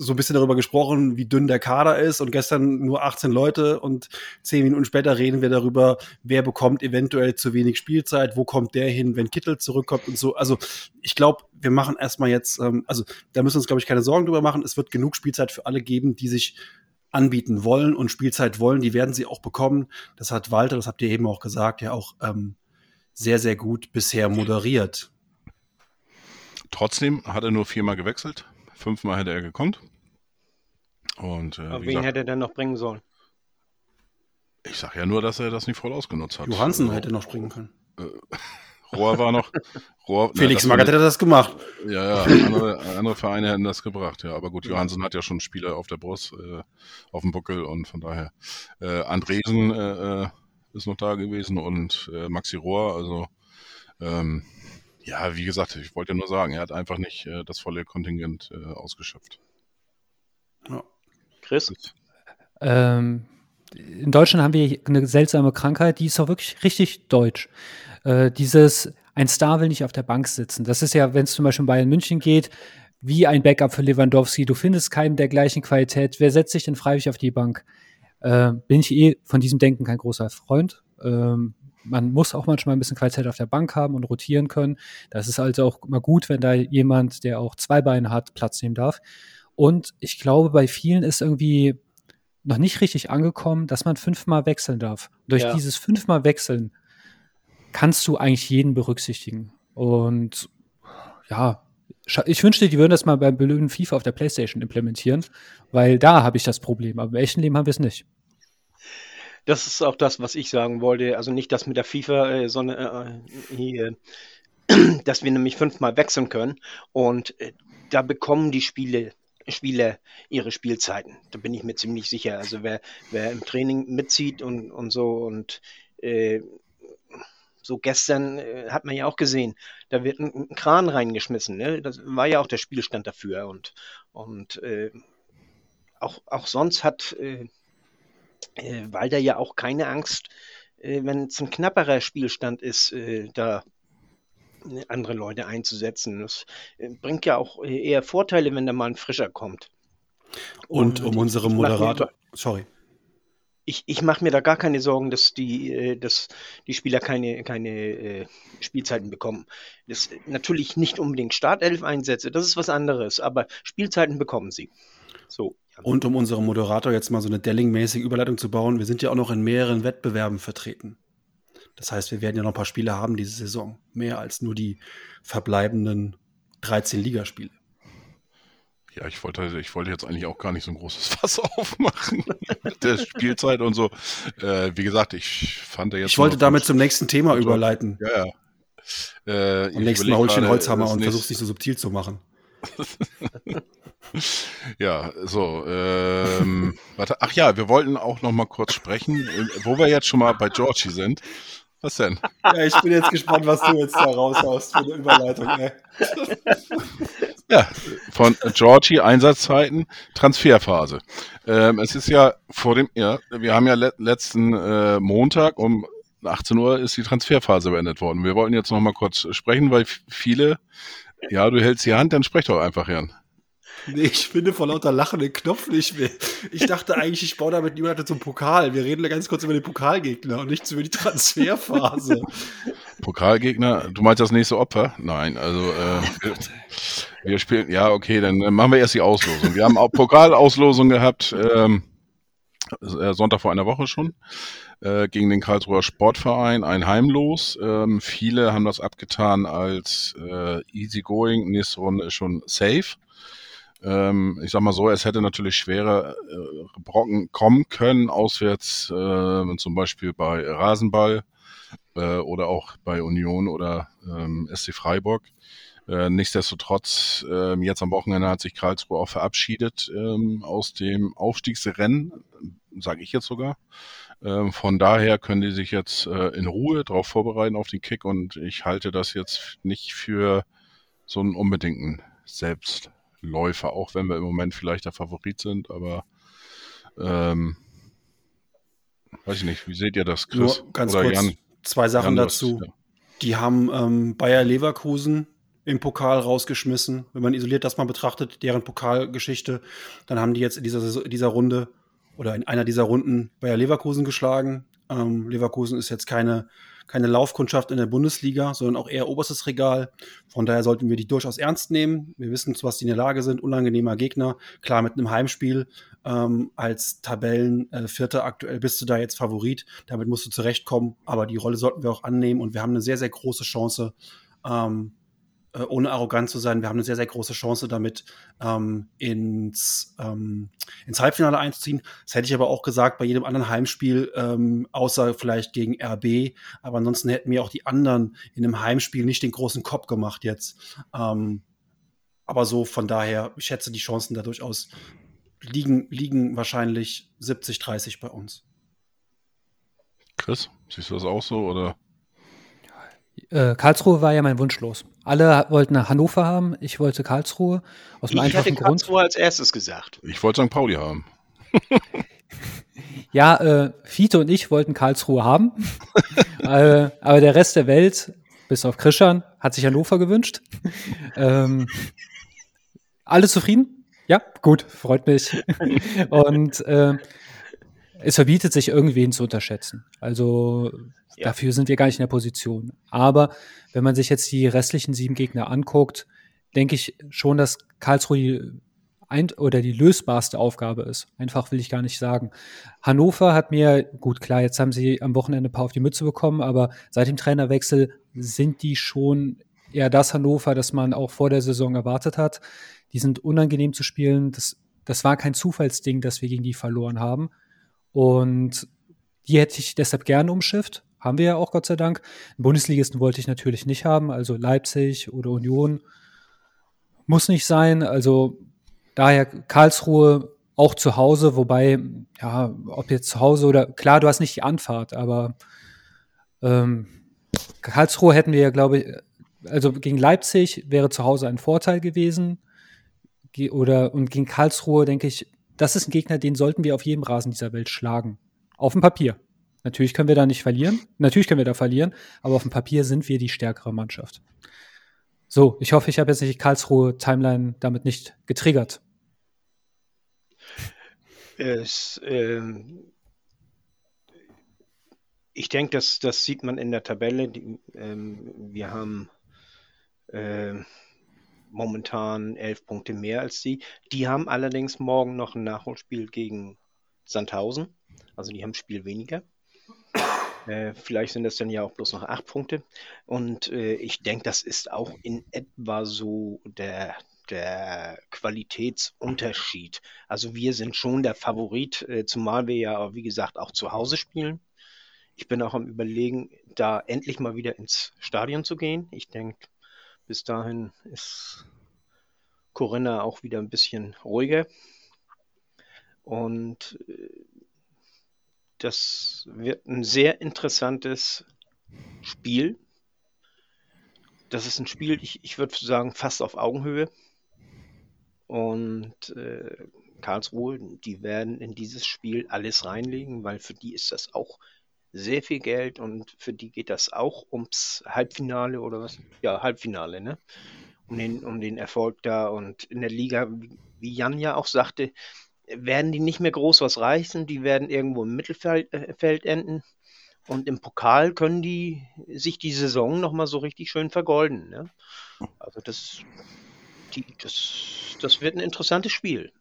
so ein bisschen darüber gesprochen, wie dünn der Kader ist und gestern nur 18 Leute und zehn Minuten später reden wir darüber, wer bekommt eventuell zu wenig Spielzeit, wo kommt der hin, wenn Kittel zurückkommt und so. Also ich glaube, wir machen erstmal jetzt, ähm, also da müssen wir uns, glaube ich, keine Sorgen drüber machen. Es wird genug Spielzeit für alle geben, die sich anbieten wollen und Spielzeit wollen, die werden sie auch bekommen. Das hat Walter, das habt ihr eben auch gesagt, ja auch ähm, sehr, sehr gut bisher moderiert. Trotzdem hat er nur viermal gewechselt. Fünfmal hätte er gekonnt. Und, äh, Aber wen gesagt, hätte er denn noch bringen sollen? Ich sag ja nur, dass er das nicht voll ausgenutzt hat. Johansen also, hätte noch springen können. Äh, [laughs] Rohr war noch. Rohr, [laughs] Felix Magath hätte das gemacht. Ja, ja, andere, andere, Vereine hätten das gebracht, ja. Aber gut, Johansen hat ja schon Spieler auf der Brust, äh, auf dem Buckel und von daher. Äh, Andresen äh, äh ist noch da gewesen und äh, Maxi Rohr, also ähm, ja, wie gesagt, ich wollte ja nur sagen, er hat einfach nicht äh, das volle Kontingent ausgeschöpft. Ja. Chris? Ähm, in Deutschland haben wir eine seltsame Krankheit, die ist auch wirklich richtig deutsch. Äh, dieses, ein Star will nicht auf der Bank sitzen. Das ist ja, wenn es zum Beispiel in Bayern München geht, wie ein Backup für Lewandowski. Du findest keinen der gleichen Qualität. Wer setzt sich denn freiwillig auf die Bank? äh, bin ich eh von diesem Denken kein großer Freund. Ähm, man muss auch manchmal ein bisschen Qualität auf der Bank haben und rotieren können. Das ist also auch mal gut, wenn da jemand, der auch zwei Beine hat, Platz nehmen darf. Und ich glaube, bei vielen ist irgendwie noch nicht richtig angekommen, dass man fünfmal wechseln darf. Durch Ja. dieses fünfmal wechseln kannst du eigentlich jeden berücksichtigen. Und ja, ich wünschte, die würden das mal beim blöden FIFA auf der Playstation implementieren, weil da habe ich das Problem. Aber im echten Leben haben wir es nicht. Das ist auch das, was ich sagen wollte. Also nicht das mit der FIFA, äh, sondern äh, hier, [clears throat] dass wir nämlich fünfmal wechseln können. Und äh, da bekommen die Spiele, Spieler ihre Spielzeiten. Da bin ich mir ziemlich sicher. Also wer, wer im Training mitzieht und, und so und äh, so gestern äh, hat man ja auch gesehen, da wird ein, ein Kran reingeschmissen. Ne? Das war ja auch der Spielstand dafür. Und, und äh, auch, auch sonst hat äh, Walder ja auch keine Angst, äh, wenn es ein knapperer Spielstand ist, äh, da äh, andere Leute einzusetzen. Das äh, bringt ja auch äh, eher Vorteile, wenn da mal ein Frischer kommt. Und um ich mach mir Moderator. da- Sorry. Ich, ich mache mir da gar keine Sorgen, dass die, dass die Spieler keine, keine Spielzeiten bekommen. Das, natürlich nicht unbedingt Startelf-Einsätze, das ist was anderes, aber Spielzeiten bekommen sie. So. Und um unserem Moderator jetzt mal so eine Delling-mäßige Überleitung zu bauen, wir sind ja auch noch in mehreren Wettbewerben vertreten. Das heißt, wir werden ja noch ein paar Spiele haben diese Saison. Mehr als nur die verbleibenden 13 Ligaspiele. Ja, ich wollte, ich wollte jetzt eigentlich auch gar nicht so ein großes [laughs] Fass aufmachen mit der Spielzeit und so. Äh, wie gesagt, ich fand ja jetzt. Ich wollte damit zum nächsten Thema überleiten. Ja, ja. Äh, Am nächsten Mal hol ich den Holzhammer und versuch's nicht so subtil zu machen. [laughs] [laughs] Ja, so, ähm, warte, ach ja, wir wollten auch noch mal kurz sprechen, äh, wo wir jetzt schon mal bei Georgie sind. Was denn? Ja, ich bin jetzt gespannt, was du jetzt da raushaust für eine Überleitung. Ey. Ja, von Georgie Einsatzzeiten, Transferphase. Ähm, es ist ja vor dem, ja, wir haben ja le letzten äh, Montag um 18 Uhr ist die Transferphase beendet worden. Wir wollten jetzt noch mal kurz sprechen, weil viele, ja, du hältst die Hand, dann sprech doch einfach, Jan. Nee, ich finde vor lauter Lachen den Knopf nicht mehr. Ich dachte eigentlich, ich baue damit Überleitung zum Pokal. Wir reden da ganz kurz über den Pokalgegner und nichts über die Transferphase. Pokalgegner, du meinst das nächste Opfer? Nein, also äh, wir, wir spielen, ja, okay, dann machen wir erst die Auslosung. Wir haben auch Pokalauslosung gehabt, ähm, äh, Sonntag vor einer Woche schon, äh, gegen den Karlsruher Sportverein, ein Heimlos. Ähm, viele haben das abgetan als äh, easygoing, nächste Runde ist schon safe. Ähm, ich sag mal so, es hätte natürlich schwere äh, Brocken kommen können, auswärts, äh, zum Beispiel bei Rasenball äh, oder auch bei Union oder ähm, SC Freiburg. Äh, nichtsdestotrotz, ähm, jetzt am Wochenende hat sich Karlsruhe auch verabschiedet ähm, aus dem Aufstiegsrennen, sage ich jetzt sogar. Ähm, von daher können die sich jetzt äh, in Ruhe darauf vorbereiten auf den Kick und ich halte das jetzt nicht für so einen unbedingten Selbstläufer, auch wenn wir im Moment vielleicht der Favorit sind, aber ähm, weiß ich nicht, wie seht ihr das, Chris? Nur ganz Oder kurz Jan? zwei Sachen Jan, dazu. ja. Die haben ähm, Bayer Leverkusen im Pokal rausgeschmissen. Wenn man isoliert das mal betrachtet, deren Pokalgeschichte, dann haben die jetzt in dieser, dieser Runde oder in einer dieser Runden Bayer Leverkusen geschlagen. Ähm, Leverkusen ist jetzt keine, keine Laufkundschaft in der Bundesliga, sondern auch eher oberstes Regal. Von daher sollten wir die durchaus ernst nehmen. Wir wissen, zu was die in der Lage sind. Unangenehmer Gegner. Klar, mit einem Heimspiel ähm, als Tabellenvierter äh, aktuell bist du da jetzt Favorit. Damit musst du zurechtkommen. Aber die Rolle sollten wir auch annehmen. Und wir haben eine sehr, sehr große Chance, ähm, äh, ohne arrogant zu sein, wir haben eine sehr, sehr große Chance damit, ähm, ins, ähm, ins Halbfinale einzuziehen. Das hätte ich aber auch gesagt bei jedem anderen Heimspiel, ähm, außer vielleicht gegen RB. Aber ansonsten hätten mir auch die anderen in einem Heimspiel nicht den großen Kopf gemacht jetzt. Ähm, aber so von daher, ich schätze die Chancen da durchaus liegen, liegen wahrscheinlich 70, 30 bei uns. Chris, siehst du das auch so oder? Äh, Karlsruhe war ja mein Wunsch los. Alle wollten Hannover haben, ich wollte Karlsruhe. Aus dem Ich hätte einfachen Grund. Karlsruhe als erstes gesagt. Ich wollte St. Pauli haben. [laughs] Ja, äh, Fiete und ich wollten Karlsruhe haben. [laughs] äh, aber der Rest der Welt, bis auf Krischan, hat sich Hannover gewünscht. [laughs] ähm, alle zufrieden? Ja, gut, freut mich. und äh, es verbietet sich, irgendwen zu unterschätzen. Also ja. dafür sind wir gar nicht in der Position. Aber wenn man sich jetzt die restlichen sieben Gegner anguckt, denke ich schon, dass Karlsruhe ein oder die lösbarste Aufgabe ist. Einfach will ich gar nicht sagen. Hannover hat mir, gut, klar, jetzt haben sie am Wochenende ein paar auf die Mütze bekommen, aber seit dem Trainerwechsel sind die schon eher das Hannover, das man auch vor der Saison erwartet hat. Die sind unangenehm zu spielen. Das, das war kein Zufallsding, dass wir gegen die verloren haben. Und die hätte ich deshalb gerne umschifft. Haben wir ja auch, Gott sei Dank. Einen Bundesligisten wollte ich natürlich nicht haben, also Leipzig oder Union. Muss nicht sein. Also Daher Karlsruhe auch zu Hause, wobei, ja, ob jetzt zu Hause oder klar, du hast nicht die Anfahrt, aber ähm, Karlsruhe hätten wir ja, glaube ich, also gegen Leipzig wäre zu Hause ein Vorteil gewesen. Oder und gegen Karlsruhe denke ich, das ist ein Gegner, den sollten wir auf jedem Rasen dieser Welt schlagen. Auf dem Papier. Natürlich können wir da nicht verlieren. Natürlich können wir da verlieren, aber auf dem Papier sind wir die stärkere Mannschaft. So, ich hoffe, ich habe jetzt nicht die Karlsruhe Timeline damit nicht getriggert. Es, ähm, ich denke, das, das sieht man in der Tabelle. Die, ähm, wir haben äh, momentan elf Punkte mehr als sie. Die haben allerdings morgen noch ein Nachholspiel gegen Sandhausen. Also die haben ein Spiel weniger. Äh, vielleicht sind das dann ja auch bloß noch acht Punkte. Und äh, ich denke, das ist auch in etwa so der, der Qualitätsunterschied. Also wir sind schon der Favorit, äh, zumal wir ja, wie gesagt, auch zu Hause spielen. Ich bin auch am Überlegen, da endlich mal wieder ins Stadion zu gehen. Ich denke, bis dahin ist Corinna auch wieder ein bisschen ruhiger. Und äh, das wird ein sehr interessantes Spiel. Das ist ein Spiel, ich, ich würde sagen, fast auf Augenhöhe. Und äh, Karlsruhe, die werden in dieses Spiel alles reinlegen, weil für die ist das auch sehr viel Geld und für die geht das auch ums Halbfinale oder was? Ja, Halbfinale, ne? Um den, um den Erfolg da und in der Liga, wie Jan ja auch sagte, werden die nicht mehr groß was reißen, die werden irgendwo im Mittelfeld äh, enden. Und im Pokal können die sich die Saison nochmal so richtig schön vergolden. Ne? Also das, die, das, das wird ein interessantes Spiel.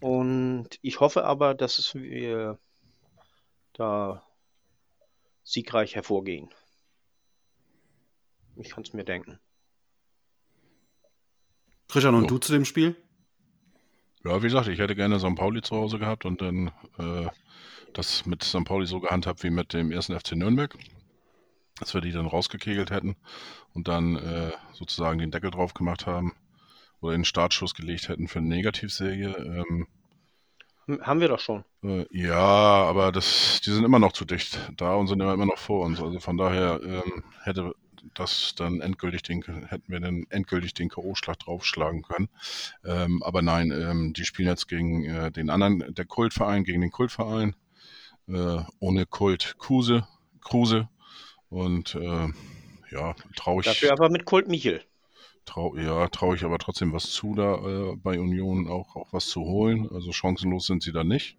Und ich hoffe aber, dass wir da siegreich hervorgehen. Ich kann es mir denken. Christian, und so. du zu dem Spiel? Ja, wie gesagt, ich hätte gerne St. Pauli zu Hause gehabt und dann äh, das mit St. Pauli so gehandhabt wie mit dem ersten FC Nürnberg. Dass wir die dann rausgekegelt hätten und dann äh, sozusagen den Deckel drauf gemacht haben oder den Startschuss gelegt hätten für eine Negativserie. Ähm, haben wir doch schon. Äh, ja, aber das, die sind immer noch zu dicht da und sind immer noch vor uns. Also von daher ähm, hätte das dann endgültig den, hätten wir dann endgültig den K.O.-Schlag draufschlagen können. Ähm, aber nein, ähm, die spielen jetzt gegen äh, den anderen, der Kultverein gegen den Kultverein, äh, ohne Kult Kruse, Kruse und äh, ja, traurig. Dafür aber mit Kult Michel. Trau, ja, traue ich aber trotzdem was zu, da äh, bei Union auch, auch was zu holen. Also chancenlos sind sie da nicht.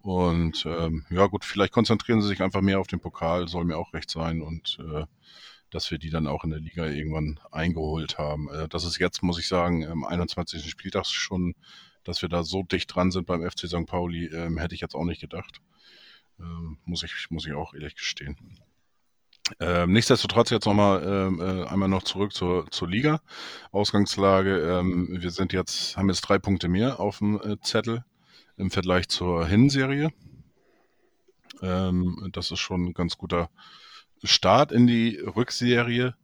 Und ähm, ja gut, vielleicht konzentrieren sie sich einfach mehr auf den Pokal, soll mir auch recht sein. Und äh, dass wir die dann auch in der Liga irgendwann eingeholt haben. Äh, das ist jetzt, muss ich sagen, am 21. Spieltag schon, dass wir da so dicht dran sind beim FC St. Pauli, ähm, hätte ich jetzt auch nicht gedacht. Ähm, muss, ich, muss ich auch ehrlich gestehen. Ähm, nichtsdestotrotz jetzt nochmal ähm, äh, einmal noch zurück zur, zur Liga. Ausgangslage, ähm, wir sind jetzt, haben jetzt drei Punkte mehr auf dem äh, Zettel im Vergleich zur Hinserie. Ähm, das ist schon ein ganz guter Start in die Rückserie.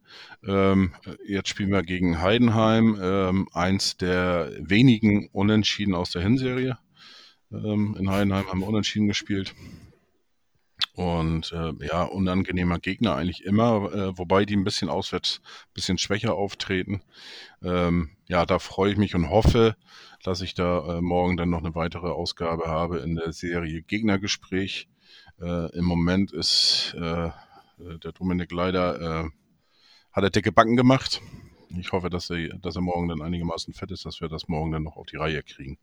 Ähm, jetzt spielen wir gegen Heidenheim, ähm, eins der wenigen Unentschieden aus der Hinserie. Ähm, in Heidenheim haben wir Unentschieden gespielt. Und äh, ja, unangenehmer Gegner eigentlich immer, äh, wobei die ein bisschen auswärts, ein bisschen schwächer auftreten. Ähm, ja, da freue ich mich und hoffe, dass ich da äh, morgen dann noch eine weitere Ausgabe habe in der Serie Gegnergespräch. Äh, Im Moment ist äh, äh, der Dominik leider hat er dicke Backen gemacht. Ich hoffe, dass er, dass er morgen dann einigermaßen fett ist, dass wir das morgen dann noch auf die Reihe kriegen.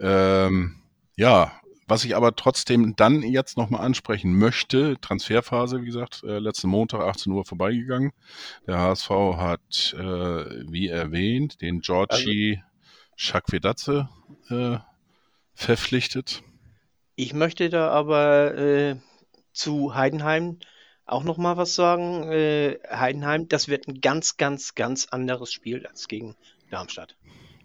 Ähm, ja, was ich aber trotzdem dann jetzt nochmal ansprechen möchte, Transferphase, wie gesagt, äh, letzten Montag 18 Uhr vorbeigegangen. Der HSV hat, äh, wie erwähnt, den Georgi also, äh, verpflichtet. Ich möchte da aber äh, zu Heidenheim auch noch mal was sagen. Äh, Heidenheim, das wird ein ganz, ganz, ganz anderes Spiel als gegen Darmstadt.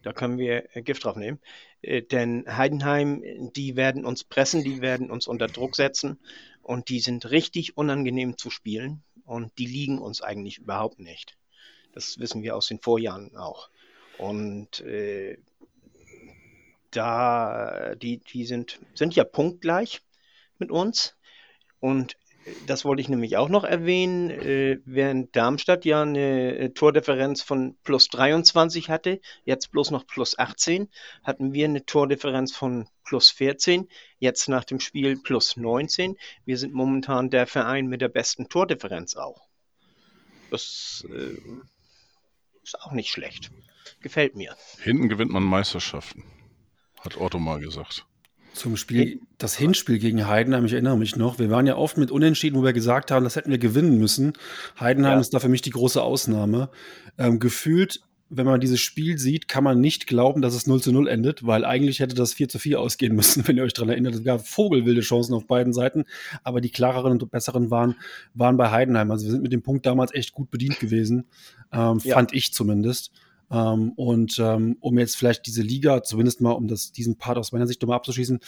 Da können wir äh, Gift drauf nehmen. Äh, denn Heidenheim, die werden uns pressen, die werden uns unter Druck setzen und die sind richtig unangenehm zu spielen und die liegen uns eigentlich überhaupt nicht. Das wissen wir aus den Vorjahren auch. Und äh, da, die, die sind, sind ja punktgleich mit uns. Und das wollte ich nämlich auch noch erwähnen. Äh, während Darmstadt ja eine äh, Tordifferenz von plus 23 hatte, jetzt bloß noch plus 18, hatten wir eine Tordifferenz von plus 14, jetzt nach dem Spiel plus 19. Wir sind momentan der Verein mit der besten Tordifferenz auch. Das äh, ist auch nicht schlecht. Gefällt mir. Hinten gewinnt man Meisterschaften hat Otto mal gesagt. Zum Spiel, das Hinspiel gegen Heidenheim, ich erinnere mich noch, wir waren ja oft mit Unentschieden, wo wir gesagt haben, das hätten wir gewinnen müssen. Heidenheim ja. ist da für mich die große Ausnahme. Ähm, gefühlt, wenn man dieses Spiel sieht, kann man nicht glauben, dass es 0 zu 0 endet, weil eigentlich hätte das 4 zu 4 ausgehen [laughs] müssen, wenn ihr euch daran erinnert. Es gab vogelwilde Chancen auf beiden Seiten, aber die klareren und besseren waren, waren bei Heidenheim. Also wir sind mit dem Punkt damals echt gut bedient gewesen, ähm, ja. fand ich zumindest. Ähm, und ähm, um jetzt vielleicht diese Liga, zumindest mal um das, diesen Part aus meiner Sicht nochmal abzuschließen,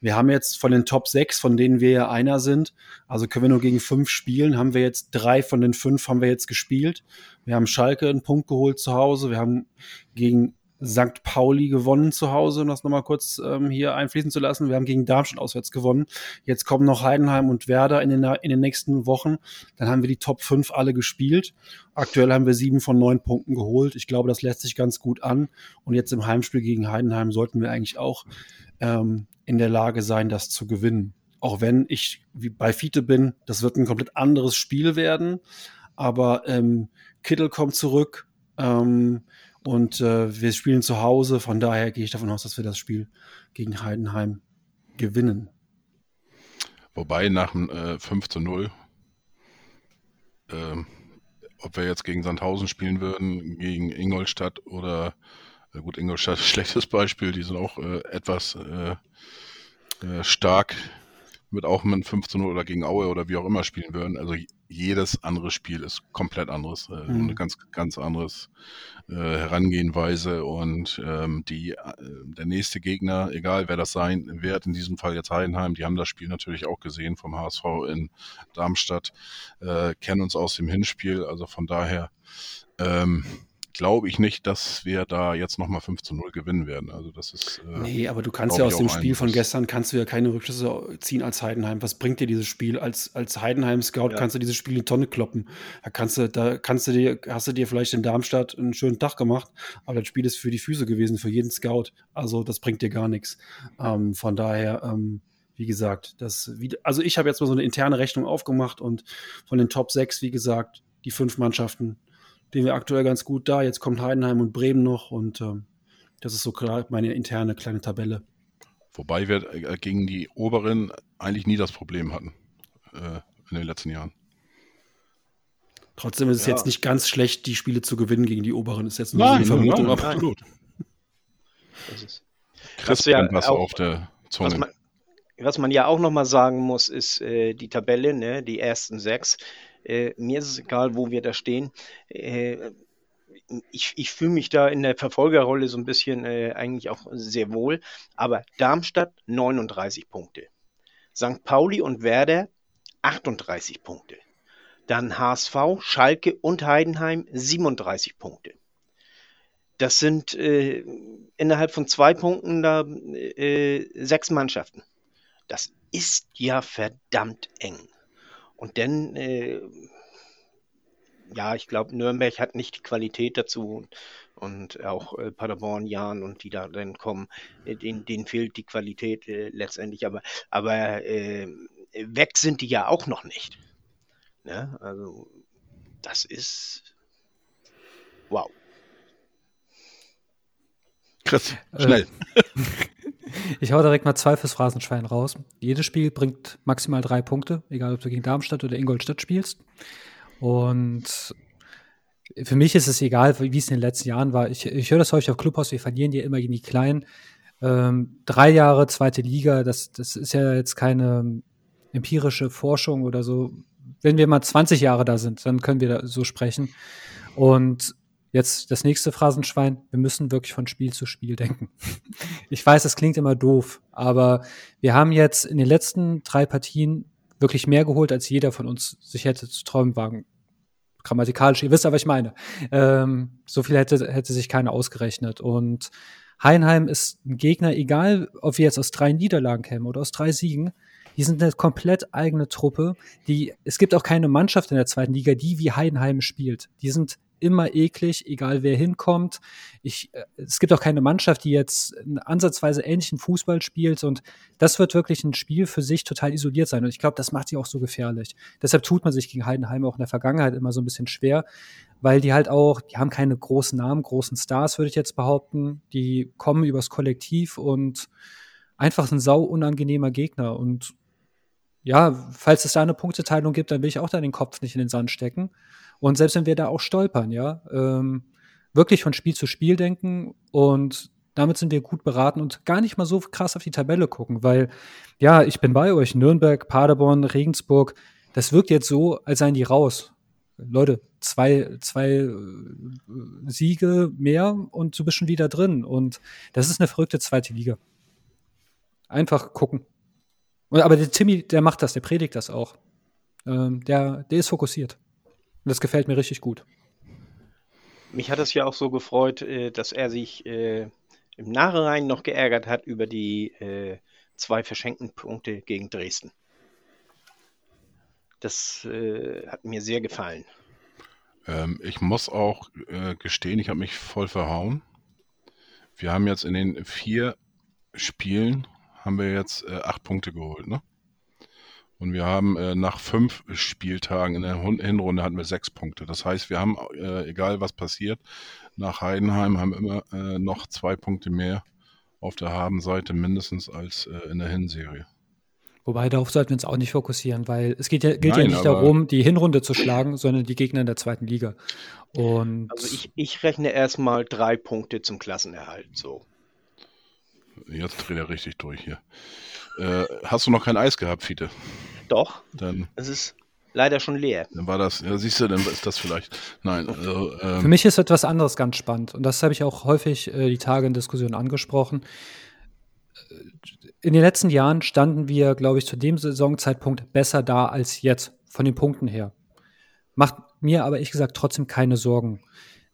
wir haben jetzt von den Top 6, von denen wir ja einer sind, also können wir nur gegen fünf spielen, haben wir jetzt drei von den fünf haben wir jetzt gespielt. Wir haben Schalke einen Punkt geholt zu Hause, wir haben gegen St. Pauli gewonnen zu Hause, um das nochmal kurz ähm, hier einfließen zu lassen. Wir haben gegen Darmstadt auswärts gewonnen. Jetzt kommen noch Heidenheim und Werder in den, in den nächsten Wochen. Dann haben wir die Top 5 alle gespielt. Aktuell haben wir sieben von neun Punkten geholt. Ich glaube, das lässt sich ganz gut an. Und jetzt im Heimspiel gegen Heidenheim sollten wir eigentlich auch ähm, in der Lage sein, das zu gewinnen. Auch wenn ich wie bei Fiete bin, das wird ein komplett anderes Spiel werden. Aber ähm, Kittel kommt zurück. Ähm, und äh, wir spielen zu Hause, von daher gehe ich davon aus, dass wir das Spiel gegen Heidenheim gewinnen. Wobei nach dem äh, 5 zu 0, äh, ob wir jetzt gegen Sandhausen spielen würden, gegen Ingolstadt oder, äh, gut, Ingolstadt ist ein schlechtes Beispiel, die sind auch äh, etwas äh, äh, stark wird auch mit 5 zu 0 oder gegen Aue oder wie auch immer spielen würden. Also jedes andere Spiel ist komplett anderes, äh, mhm. eine ganz, ganz anderes äh, Herangehenweise und ähm, die, äh, der nächste Gegner, egal wer das sein wird, in diesem Fall jetzt Heidenheim, die haben das Spiel natürlich auch gesehen vom HSV in Darmstadt, äh, kennen uns aus dem Hinspiel, also von daher ähm, glaube ich nicht, dass wir da jetzt nochmal 5 zu 0 gewinnen werden. Also das ist. Äh, nee, aber du kannst ja aus dem Spiel von gestern kannst du ja keine Rückschlüsse ziehen als Heidenheim. Was bringt dir dieses Spiel? Als, als Heidenheim-Scout ja. kannst du dieses Spiel in die Tonne kloppen. Da kannst du, da kannst du dir, hast du dir vielleicht in Darmstadt einen schönen Tag gemacht, aber das Spiel ist für die Füße gewesen, für jeden Scout. Also das bringt dir gar nichts. Ähm, von daher, ähm, wie gesagt, das, also ich habe jetzt mal so eine interne Rechnung aufgemacht und von den Top 6, wie gesagt, die fünf Mannschaften stehen wir aktuell ganz gut da. Jetzt kommt Heidenheim und Bremen noch und ähm, das ist so klar meine interne kleine Tabelle. Wobei wir äh, gegen die Oberen eigentlich nie das Problem hatten äh, in den letzten Jahren. Trotzdem ist es ja. jetzt nicht ganz schlecht, die Spiele zu gewinnen gegen die Oberen. Ist jetzt nur nein, so eine Vermutung. Nein, absolut. [laughs] Das ist, Chris ja was auf der Zunge. Was man, was man ja auch noch mal sagen muss, ist äh, die Tabelle, ne? die ersten sechs. Äh, mir ist es egal, wo wir da stehen. Äh, ich, ich fühle mich da in der Verfolgerrolle so ein bisschen äh, eigentlich auch sehr wohl. Aber Darmstadt 39 Punkte. St. Pauli und Werder 38 Punkte. Dann HSV, Schalke und Heidenheim 37 Punkte. Das sind äh, innerhalb von zwei Punkten da äh, sechs Mannschaften. Das ist ja verdammt eng. Und dann, äh, ja, ich glaube, Nürnberg hat nicht die Qualität dazu und auch äh, Paderborn, Jan und die da dann kommen, äh, denen, denen fehlt die Qualität äh, letztendlich, aber, aber äh, weg sind die ja auch noch nicht. Ne? Also, das ist wow. Chris, schnell. [laughs] Ich hau direkt mal zwei fürs Phrasenschwein raus. Jedes Spiel bringt maximal drei Punkte, egal ob du gegen Darmstadt oder Ingolstadt spielst. Und für mich ist es egal, wie es in den letzten Jahren war. Ich, ich höre das häufig auf Clubhaus, wir verlieren ja immer gegen die Kleinen. Ähm, drei Jahre zweite Liga, das, das ist ja jetzt keine empirische Forschung oder so. Wenn wir mal 20 Jahre da sind, dann können wir so sprechen. Und Jetzt das nächste Phrasenschwein. Wir müssen wirklich von Spiel zu Spiel denken. [laughs] Ich weiß, es klingt immer doof, aber wir haben jetzt in den letzten drei Partien wirklich mehr geholt, als jeder von uns sich hätte zu träumen wagen. Grammatikalisch, ihr wisst aber, was ich meine. Ähm, so viel hätte, hätte sich keiner ausgerechnet. Und Heinheim ist ein Gegner, egal ob wir jetzt aus drei Niederlagen kämen oder aus drei Siegen, die sind eine komplett eigene Truppe. Die, es gibt auch keine Mannschaft in der zweiten Liga, die wie Heidenheim spielt. Die sind immer eklig, egal wer hinkommt. Ich, äh, es gibt auch keine Mannschaft, die jetzt ansatzweise ähnlichen Fußball spielt und das wird wirklich ein Spiel für sich total isoliert sein und ich glaube, das macht sie auch so gefährlich. Deshalb tut man sich gegen Heidenheim auch in der Vergangenheit immer so ein bisschen schwer, weil die halt auch, die haben keine großen Namen, großen Stars, würde ich jetzt behaupten. Die kommen übers Kollektiv und einfach ein sau unangenehmer Gegner und ja, falls es da eine Punkteteilung gibt, dann will ich auch da den Kopf nicht in den Sand stecken. Und selbst wenn wir da auch stolpern, ja, ähm, wirklich von Spiel zu Spiel denken und damit sind wir gut beraten und gar nicht mal so krass auf die Tabelle gucken, weil ja, ich bin bei euch, Nürnberg, Paderborn, Regensburg, das wirkt jetzt so, als seien die raus. Leute, zwei, zwei äh, Siege mehr und du bist schon wieder drin. Und das ist eine verrückte zweite Liga. Einfach gucken. aber der Timmy, der macht das, der predigt das auch. Ähm, der, der ist fokussiert. Und das gefällt mir richtig gut. Mich hat es ja auch so gefreut, äh, dass er sich äh, im Nachhinein noch geärgert hat über die äh, zwei verschenkten Punkte gegen Dresden. Das hat mir sehr gefallen. Ähm, ich muss auch gestehen, ich habe mich voll verhauen. Wir haben jetzt in den vier Spielen haben wir jetzt acht Punkte geholt, ne? Und wir haben äh, nach fünf Spieltagen in der Hinrunde hatten wir sechs Punkte. Das heißt, wir haben, äh, egal was passiert, nach Heidenheim haben immer äh, noch zwei Punkte mehr auf der Habenseite mindestens als äh, in der Hinserie. Wobei darauf sollten wir uns auch nicht fokussieren, weil es geht ja, gilt Nein, ja nicht darum, die Hinrunde zu schlagen, sondern die Gegner in der zweiten Liga. Und also ich, ich rechne erstmal drei Punkte zum Klassenerhalt so. Jetzt dreht er richtig durch hier. Äh, hast du noch kein Eis gehabt, Fiete? Doch. Dann. Es ist leider schon leer. Dann war das, ja, siehst du, dann ist das vielleicht. Nein. Also, ähm, Für mich ist etwas anderes ganz spannend. Und das habe ich auch häufig äh, die Tage in Diskussionen angesprochen. In den letzten Jahren standen wir, glaube ich, zu dem Saisonzeitpunkt besser da als jetzt, von den Punkten her. Macht mir aber, ehrlich gesagt, trotzdem keine Sorgen.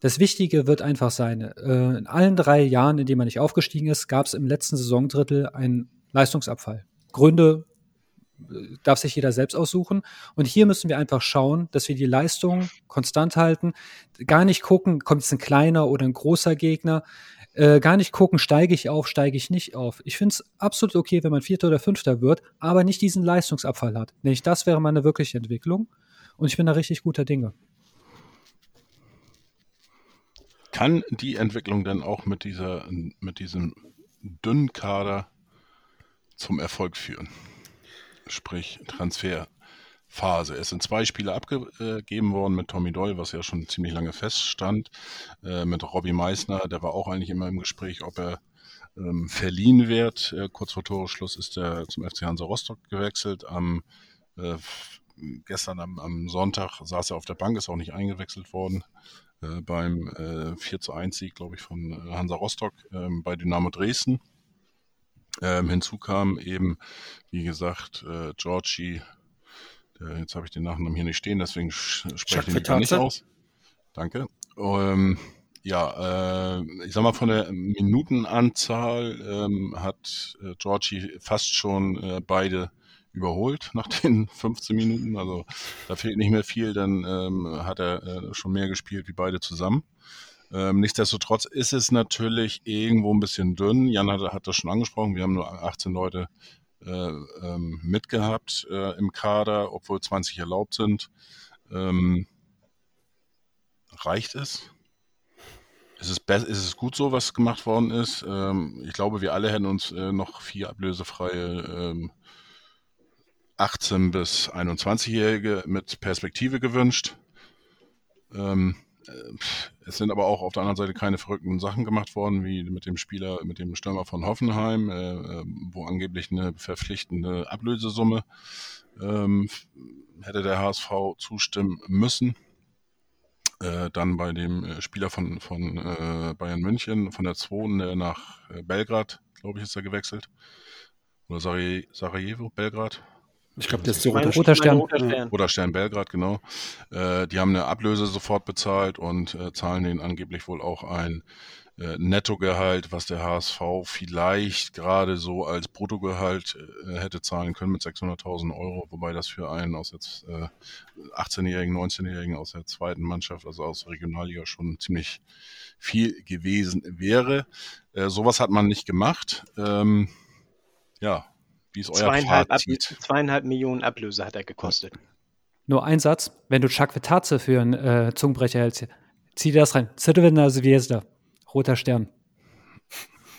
Das Wichtige wird einfach sein, äh, in allen drei Jahren, in denen man nicht aufgestiegen ist, gab es im letzten Saisondrittel einen Leistungsabfall. Gründe darf sich jeder selbst aussuchen. Und hier müssen wir einfach schauen, dass wir die Leistung konstant halten. Gar nicht gucken, kommt es ein kleiner oder ein großer Gegner. Äh, gar nicht gucken, steige ich auf, steige ich nicht auf. Ich finde es absolut okay, wenn man Vierter oder Fünfter wird, aber nicht diesen Leistungsabfall hat. Nämlich das wäre mal eine wirkliche Entwicklung. Und ich bin da richtig guter Dinge. Kann die Entwicklung denn auch mit dieser, mit diesem dünnen Kader zum Erfolg führen. Sprich Transferphase. Es sind zwei Spiele abgegeben worden mit Tommy Doyle, was ja schon ziemlich lange feststand. Äh, mit Robbie Meissner, der war auch eigentlich immer im Gespräch, ob er ähm, verliehen wird. Äh, kurz vor Toreschluss ist er zum FC Hansa Rostock gewechselt. Am, äh, gestern am, am, Sonntag saß er auf der Bank, ist auch nicht eingewechselt worden. Äh, beim äh, 4 zu 1 Sieg, glaube ich, von äh, Hansa Rostock ähm, bei Dynamo Dresden. Ähm, hinzu kam eben, wie gesagt, äh, Georgie, der, jetzt habe ich den Nachnamen hier nicht stehen, deswegen spreche ich ihn gar nicht aus. Danke. Ähm, ja, äh, ich sag mal, von der Minutenanzahl ähm, hat äh, Georgie fast schon äh, beide überholt nach [laughs] den 15 Minuten. Also da fehlt nicht mehr viel, dann ähm, hat er äh, schon mehr gespielt wie beide zusammen. Ähm, nichtsdestotrotz ist es natürlich irgendwo ein bisschen dünn. Jan hat, hat das schon angesprochen. Wir haben nur 18 Leute äh, ähm, mitgehabt äh, im Kader, obwohl 20 erlaubt sind. Ähm, reicht es? es ist, ist es gut so, was gemacht worden ist. Ähm, ich glaube, wir alle hätten uns äh, noch vier ablösefreie ähm, 18 bis 21-Jährige mit Perspektive gewünscht. Ähm, äh, es sind aber auch auf der anderen Seite keine verrückten Sachen gemacht worden, wie mit dem Spieler, mit dem Stürmer von Hoffenheim, äh, ähm, wo angeblich eine verpflichtende Ablösesumme ähm, hätte der HSV zustimmen müssen. Äh, dann bei dem äh, Spieler von, von äh, Bayern München, von der 2. nach äh, Belgrad, glaube ich, ist er gewechselt. Oder Sarajevo, Belgrad. Ich glaube, der ist der Roter, Roter Stern. Roter Stern. Roter Stern Belgrad, genau. Äh, die haben eine Ablöse sofort bezahlt und äh, zahlen denen angeblich wohl auch ein äh, Nettogehalt, was der HSV vielleicht gerade so als Bruttogehalt äh, hätte zahlen können mit 600.000 Euro, wobei das für einen aus jetzt äh, 18-Jährigen, 19-Jährigen aus der zweiten Mannschaft, also aus der Regionalliga, schon ziemlich viel gewesen wäre. Äh, sowas hat man nicht gemacht. Ähm, ja, wie ist euer zweieinhalb, Fazit? Ab, zweieinhalb Millionen Ablöse hat er gekostet. Nur ein Satz, wenn du Chuck Vetaze für einen äh, Zungenbrecher hältst, zieh dir das rein. Crvena Zvezda. Roter Stern.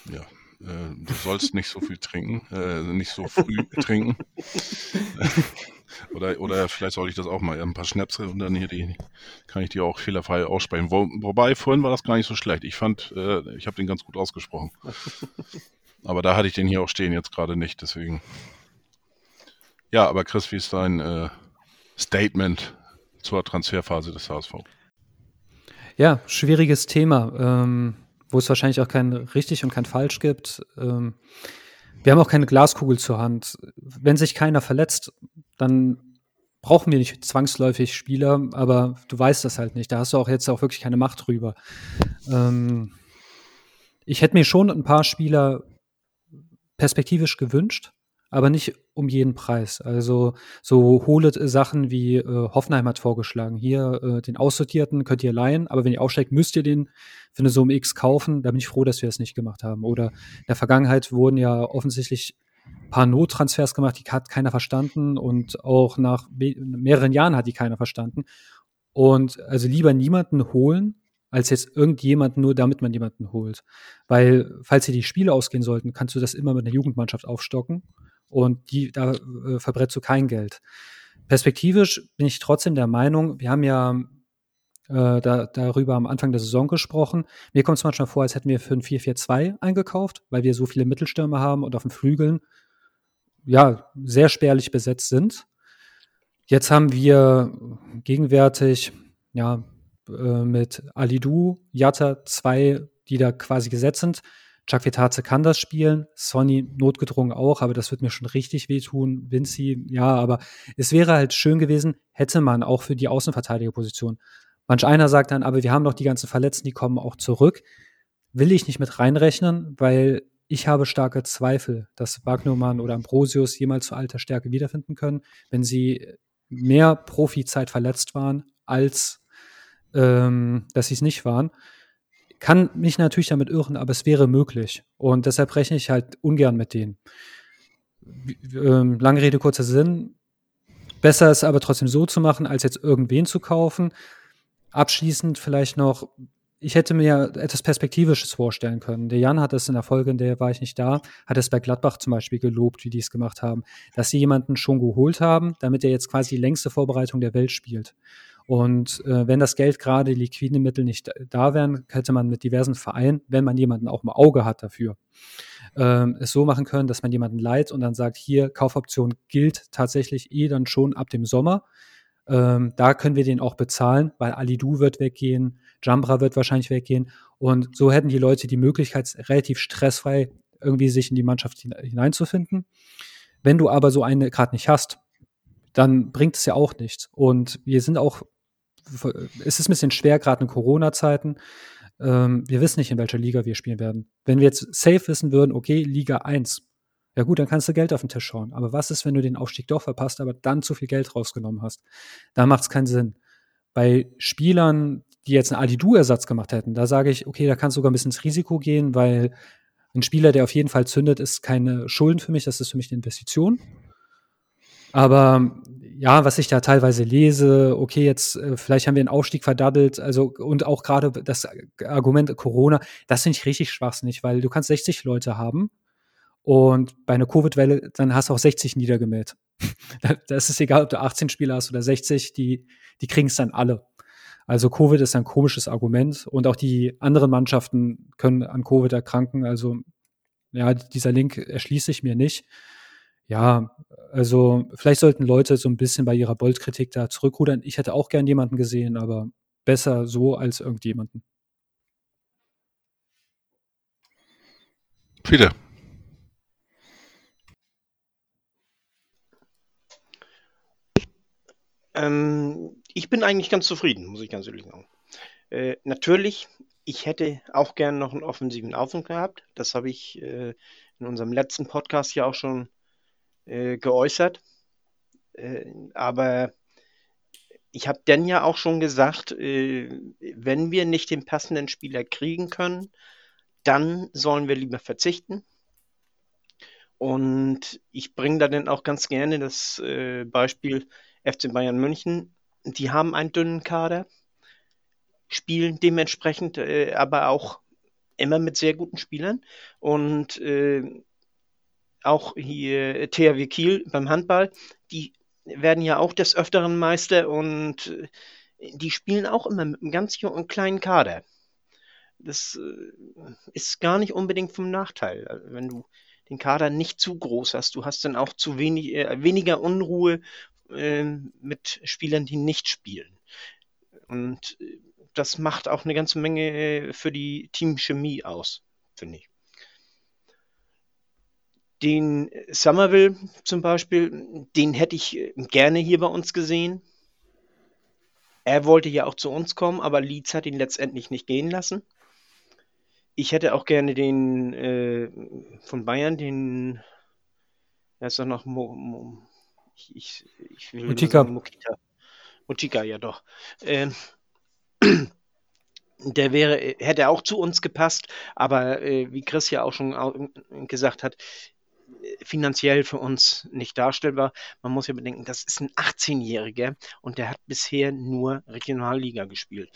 Ja, äh, du sollst nicht so viel trinken, äh, nicht so früh trinken. oder, oder vielleicht soll ich das auch mal, ein paar Schnäpse und dann hier die, kann ich die auch fehlerfrei aussprechen. Wo, wobei, vorhin war das gar nicht so schlecht. Ich fand, äh, ich habe den ganz gut ausgesprochen. Aber da hatte ich den hier auch stehen, jetzt gerade nicht, deswegen. Ja, aber Chris, wie ist dein äh, Statement zur Transferphase des HSV? Ja, schwieriges Thema, ähm, wo es wahrscheinlich auch kein richtig und kein falsch gibt. Ähm, wir haben auch keine Glaskugel zur Hand. Wenn sich keiner verletzt, dann brauchen wir nicht zwangsläufig Spieler, aber du weißt das halt nicht. Da hast du auch jetzt auch wirklich keine Macht drüber. Ähm, ich hätte mir schon ein paar Spieler perspektivisch gewünscht, aber nicht um jeden Preis. Also so hohle Sachen wie äh, Hoffenheim hat vorgeschlagen. Hier äh, den Aussortierten könnt ihr leihen, aber wenn ihr aufsteigt, müsst ihr den für eine Summe X kaufen. Da bin ich froh, dass wir das nicht gemacht haben. Oder in der Vergangenheit wurden ja offensichtlich ein paar Nottransfers gemacht, die hat keiner verstanden und auch nach mehreren Jahren hat die keiner verstanden. Und also lieber niemanden holen, als jetzt irgendjemanden, nur damit man jemanden holt. Weil, falls dir die Spiele ausgehen sollten, kannst du das immer mit einer Jugendmannschaft aufstocken und die, da äh, verbrennst du kein Geld. Perspektivisch bin ich trotzdem der Meinung, wir haben ja äh, da, darüber am Anfang der Saison gesprochen. Mir kommt es manchmal vor, als hätten wir für ein 4-4-2 eingekauft, weil wir so viele Mittelstürme haben und auf den Flügeln ja sehr spärlich besetzt sind. Jetzt haben wir gegenwärtig ja äh, mit Alidu, Jatta zwei, die da quasi gesetzt sind. Chuck Vitaze kann das spielen, Sonny notgedrungen auch, aber das wird mir schon richtig wehtun. Vinci, ja, aber es wäre halt schön gewesen, hätte man auch für die Außenverteidigerposition. Manch einer sagt dann, aber wir haben doch die ganzen Verletzten, die kommen auch zurück. Will ich nicht mit reinrechnen, weil ich habe starke Zweifel, dass Wagnermann oder Ambrosius jemals zu alter Stärke wiederfinden können, wenn sie mehr Profizeit verletzt waren, als ähm, dass sie es nicht waren. Kann mich natürlich damit irren, aber es wäre möglich. Und deshalb rechne ich halt ungern mit denen. Ähm, lange Rede, kurzer Sinn. Besser ist aber trotzdem so zu machen, als jetzt irgendwen zu kaufen. Abschließend vielleicht noch, ich hätte mir etwas Perspektivisches vorstellen können. Der Jan hat es in der Folge, in der war ich nicht da, hat es bei Gladbach zum Beispiel gelobt, wie die es gemacht haben, dass sie jemanden schon geholt haben, damit er jetzt quasi die längste Vorbereitung der Welt spielt. Und äh, wenn das Geld gerade liquide Mittel nicht da wären, hätte man mit diversen Vereinen, wenn man jemanden auch im Auge hat dafür, ähm, es so machen können, dass man jemanden leiht und dann sagt, hier, Kaufoption gilt tatsächlich eh dann schon ab dem Sommer. Ähm, da können wir den auch bezahlen, weil Alidu wird weggehen, Jambra wird wahrscheinlich weggehen. Und so hätten die Leute die Möglichkeit, relativ stressfrei irgendwie sich in die Mannschaft hineinzufinden. Wenn du aber so eine gerade nicht hast, dann bringt es ja auch nichts. Und wir sind auch es ist ein bisschen schwer, gerade in Corona-Zeiten. Ähm, wir wissen nicht, in welcher Liga wir spielen werden. Wenn wir jetzt safe wissen würden, okay, Liga 1, ja gut, dann kannst du Geld auf den Tisch schauen. Aber was ist, wenn du den Aufstieg doch verpasst, aber dann zu viel Geld rausgenommen hast? Da macht es keinen Sinn. Bei Spielern, die jetzt einen Alidu-Ersatz gemacht hätten, da sage ich, okay, da kannst du sogar ein bisschen ins Risiko gehen, weil ein Spieler, der auf jeden Fall zündet, ist keine Schulden für mich, das ist für mich eine Investition. Aber ja, was ich da teilweise lese, okay, jetzt äh, vielleicht haben wir einen Aufstieg verdaddelt, also und auch gerade das Argument Corona, das finde ich richtig schwachsinnig, weil du kannst 60 Leute haben und bei einer Covid-Welle, dann hast du auch 60 niedergemäht. [laughs] das ist egal, ob du 18 Spieler hast oder 60, die, die kriegen es dann alle. Also Covid ist ein komisches Argument und auch die anderen Mannschaften können an Covid erkranken. Also ja, dieser Link erschließt sich mir nicht. Ja, also vielleicht sollten Leute so ein bisschen bei ihrer Bolt-Kritik da zurückrudern. Ich hätte auch gern jemanden gesehen, aber besser so als irgendjemanden. Viele. Ähm, ich bin eigentlich ganz zufrieden, muss ich ganz ehrlich sagen. Äh, natürlich, ich hätte auch gern noch einen offensiven Aufwand gehabt. Das habe ich äh, in unserem letzten Podcast ja auch schon äh, geäußert. Äh, aber ich habe dann ja auch schon gesagt, äh, wenn wir nicht den passenden Spieler kriegen können, dann sollen wir lieber verzichten. Und ich bringe da dann auch ganz gerne das äh, Beispiel FC Bayern München. Die haben einen dünnen Kader, spielen dementsprechend äh, aber auch immer mit sehr guten Spielern. Und äh, auch hier THW Kiel beim Handball, die werden ja auch des Öfteren Meister und äh, die spielen auch immer mit einem ganz jungen, kleinen Kader. Das äh, ist gar nicht unbedingt vom Nachteil, wenn du den Kader nicht zu groß hast. Du hast dann auch zu wenig, äh, weniger Unruhe äh, mit Spielern, die nicht spielen. Und äh, das macht auch eine ganze Menge äh, für die Teamchemie aus, finde ich. Den Somerville zum Beispiel, den hätte ich äh, gerne hier bei uns gesehen. Er wollte ja auch zu uns kommen, aber Leeds hat ihn letztendlich nicht gehen lassen. Ich hätte auch gerne den äh, von Bayern, den, er ist doch noch Mo, Mo, ich, ich, ich will Mutika. Mokita. Mutika, ja doch. Ähm, [clears throat] der wäre, hätte auch zu uns gepasst, aber äh, wie Chris ja auch schon gesagt hat, finanziell für uns nicht darstellbar. Man muss ja bedenken, das ist ein 18-Jähriger und der hat bisher nur Regionalliga gespielt.